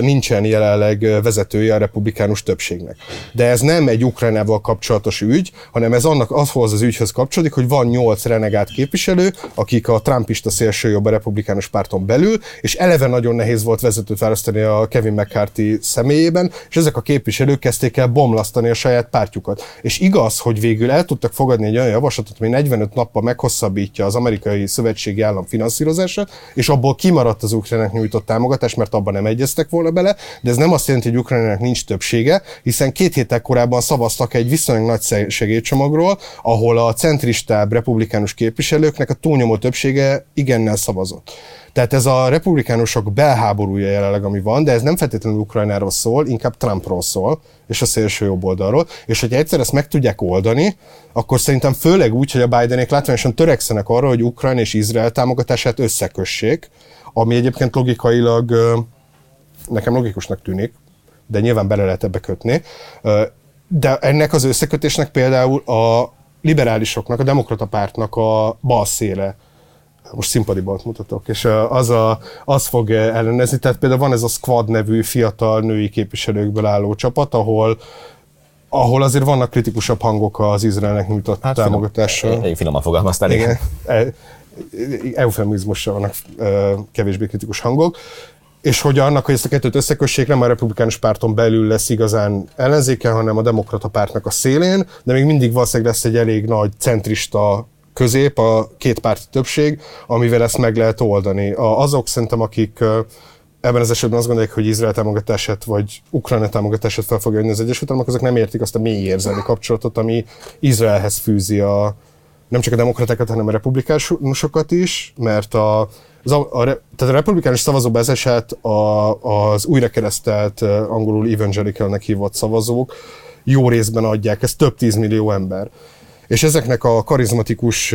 nincsen jelenleg vezetője a republikánus többségnek. De ez nem egy Ukrajnával kapcsolatos ügy, hanem ez annak ahhoz az ügyhöz kapcsolódik, hogy van nyolc renegát képviselő, akik a trumpista szélsőjobb a republikánus párton belül, és eleve nagyon nehéz volt vezetőt választani a Kevin McCarthy személyében, és ezek a képviselők kezdték el bomlasztani a saját pártjukat. És igaz, hogy végül el tudtak fogadni egy olyan javaslatot, ami 45 nappal meghosszabbítja az amerikai szövetségi állam finanszírozását, és abból kimaradt az Ukrajnának nyújtott támogatás, mert abban nem egyeztek egyeztek volna bele, de ez nem azt jelenti, hogy Ukrajnának nincs többsége, hiszen két héttel korábban szavaztak egy viszonylag nagy segélycsomagról, ahol a centristább republikánus képviselőknek a túlnyomó többsége igennel szavazott. Tehát ez a republikánusok belháborúja jelenleg, ami van, de ez nem feltétlenül Ukrajnáról szól, inkább Trumpról szól, és a szélső jobb oldalról. És hogyha egyszer ezt meg tudják oldani, akkor szerintem főleg úgy, hogy a Bidenék látványosan törekszenek arra, hogy Ukrajna és Izrael támogatását összekössék, ami egyébként logikailag nekem logikusnak tűnik, de nyilván bele lehet ebbe kötni. De ennek az összekötésnek például a liberálisoknak, a demokrata pártnak a bal széle, most színpadi balt mutatok, és az, a, az fog ellenezni. Tehát például van ez a Squad nevű fiatal női képviselőkből álló csapat, ahol ahol azért vannak kritikusabb hangok az Izraelnek nyújtott hát, támogatással. Finom, finoman fogalmaztál, igen. igen. Eufemizmussal vannak kevésbé kritikus hangok és hogy annak, hogy ezt a kettőt összekössék, nem a republikánus párton belül lesz igazán ellenzéke, hanem a demokrata pártnak a szélén, de még mindig valószínűleg lesz egy elég nagy centrista közép, a két párti többség, amivel ezt meg lehet oldani. Azok szerintem, akik ebben az esetben azt gondolják, hogy Izrael támogatását vagy Ukrajna támogatását fel fogja adni az Egyesült Államok, azok nem értik azt a mély érzelmi kapcsolatot, ami Izraelhez fűzi a, nem csak a demokratákat, hanem a republikánusokat is, mert a, az a, a, tehát a republikánus szavazóbezeset a, az újrakeresztelt angolul evangelicalnek hívott szavazók jó részben adják, ez több tízmillió ember. És ezeknek a karizmatikus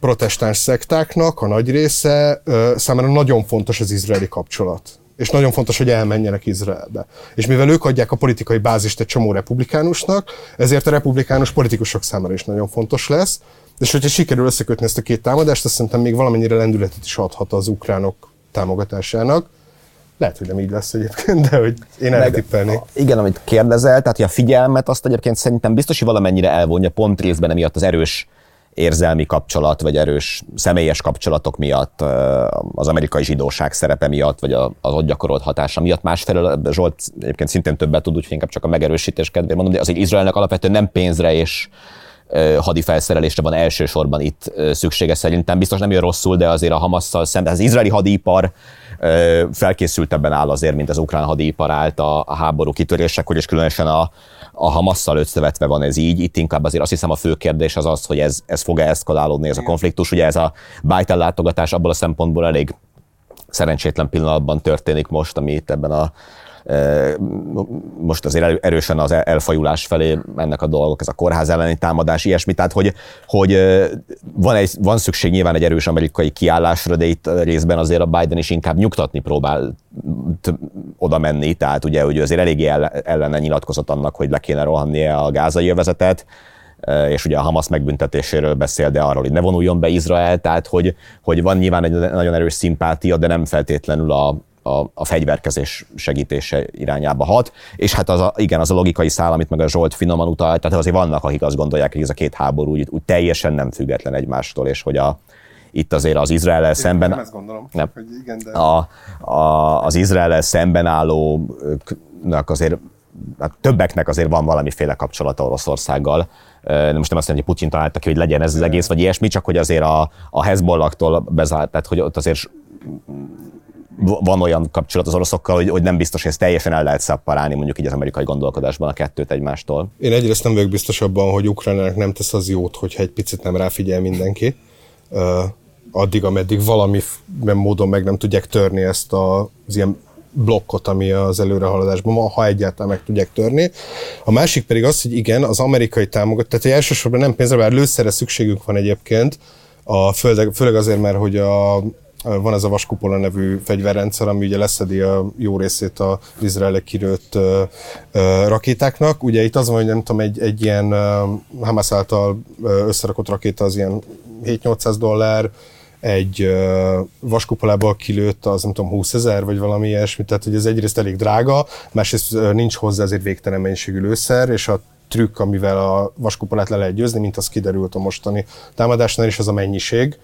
protestáns szektáknak a nagy része számára nagyon fontos az izraeli kapcsolat és nagyon fontos, hogy elmenjenek Izraelbe. És mivel ők adják a politikai bázist egy csomó republikánusnak, ezért a republikánus politikusok számára is nagyon fontos lesz, és hogyha sikerül összekötni ezt a két támadást, azt szerintem még valamennyire lendületet is adhat az ukránok támogatásának. Lehet, hogy nem így lesz egyébként, de hogy én erre tippelnék. Igen, amit kérdezel, tehát hogy a figyelmet azt egyébként szerintem biztos, hogy valamennyire elvonja pont részben emiatt az erős érzelmi kapcsolat, vagy erős személyes kapcsolatok miatt, az amerikai zsidóság szerepe miatt, vagy az ott gyakorolt hatása miatt. Másfelől Zsolt egyébként szintén többet tud, úgyhogy inkább csak a megerősítés kedvéért mondom, de azért Izraelnek alapvetően nem pénzre és hadi felszerelésre van elsősorban itt szüksége szerintem. Biztos nem jön rosszul, de azért a Hamasszal szemben az izraeli hadipar felkészültebben áll azért, mint az ukrán hadipar állt a, a háború kitörésekor, és különösen a, a Hamasszal összevetve van ez így. Itt inkább azért azt hiszem a fő kérdés az az, hogy ez, ez fog-e eszkalálódni ez a konfliktus. Ugye ez a Biden látogatás abból a szempontból elég szerencsétlen pillanatban történik most, ami itt ebben a most azért erősen az elfajulás felé mennek a dolgok, ez a kórház elleni támadás, ilyesmi, tehát hogy, hogy van, egy, van szükség nyilván egy erős amerikai kiállásra, de itt részben azért a Biden is inkább nyugtatni próbál oda menni, tehát ugye hogy azért eléggé ellene nyilatkozott annak, hogy le kéne rohannia a gázai övezetet, és ugye a Hamas megbüntetéséről beszél, de arról, hogy ne vonuljon be Izrael, tehát hogy, hogy van nyilván egy nagyon erős szimpátia, de nem feltétlenül a, a, a fegyverkezés segítése irányába hat, és hát az a, igen, az a logikai szál, amit meg a Zsolt finoman utalt, tehát azért vannak, akik azt gondolják, hogy ez a két háború úgy, úgy teljesen nem független egymástól, és hogy a, itt azért az Izrael szemben... Nem ezt gondolom, nem, hogy igen, de... a, a, az Izrael szemben állónak azért hát többeknek azért van valamiféle kapcsolata Oroszországgal. Most nem azt mondom, hogy Putyin találta ki, hogy legyen ez az egész, vagy ilyesmi, csak hogy azért a, a Hezbollahtól bezárt, tehát hogy ott azért van olyan kapcsolat az oroszokkal, hogy, hogy nem biztos, hogy ezt teljesen el lehet szapparálni mondjuk így az amerikai gondolkodásban a kettőt egymástól. Én egyrészt nem vagyok biztos abban, hogy Ukrajnának nem tesz az jót, hogyha egy picit nem ráfigyel mindenki. Addig, ameddig valami módon meg nem tudják törni ezt az ilyen blokkot, ami az előrehaladásban van, ha egyáltalán meg tudják törni. A másik pedig az, hogy igen, az amerikai támogatás, tehát elsősorban nem pénzre, bár lőszerre szükségünk van egyébként, a főleg, főleg azért, mert hogy a, van ez a vaskupola nevű fegyverrendszer, ami ugye leszedi a jó részét az izraelek kirőtt rakétáknak. Ugye itt az van, hogy nem tudom, egy, egy ilyen Hamas által összerakott rakéta az ilyen 7-800 dollár, egy vaskupolából kilőtt az nem tudom 20 ezer, vagy valami ilyesmi, tehát hogy ez egyrészt elég drága, másrészt nincs hozzá azért végtelen mennyiségű lőszer, és a trükk, amivel a vaskupolát le lehet győzni, mint az kiderült a mostani támadásnál is, az a mennyiség.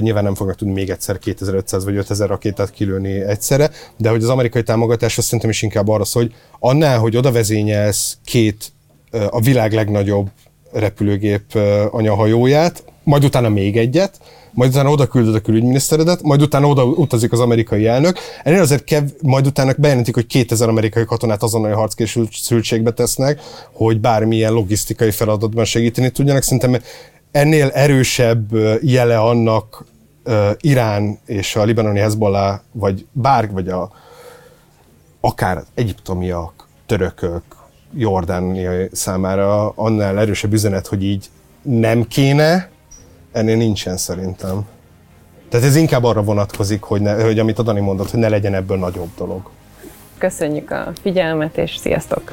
Nyilván nem fognak tudni még egyszer 2500 vagy 5000 rakétát kilőni egyszerre, de hogy az amerikai támogatás azt szerintem is inkább arra szól, hogy annál, hogy oda vezényelsz két a világ legnagyobb repülőgép anyahajóját, majd utána még egyet, majd utána oda küldöd a külügyminiszteredet, majd utána oda utazik az amerikai elnök. Ennél azért kev, majd utána bejelentik, hogy 2000 amerikai katonát azonnali harckészültségbe tesznek, hogy bármilyen logisztikai feladatban segíteni tudjanak. Szerintem ennél erősebb jele annak Irán és a libanoni Hezbollah, vagy bár, vagy a akár egyiptomiak, törökök, jordániai számára annál erősebb üzenet, hogy így nem kéne, ennél nincsen szerintem. Tehát ez inkább arra vonatkozik, hogy, ne, hogy amit a Dani mondott, hogy ne legyen ebből nagyobb dolog. Köszönjük a figyelmet, és sziasztok!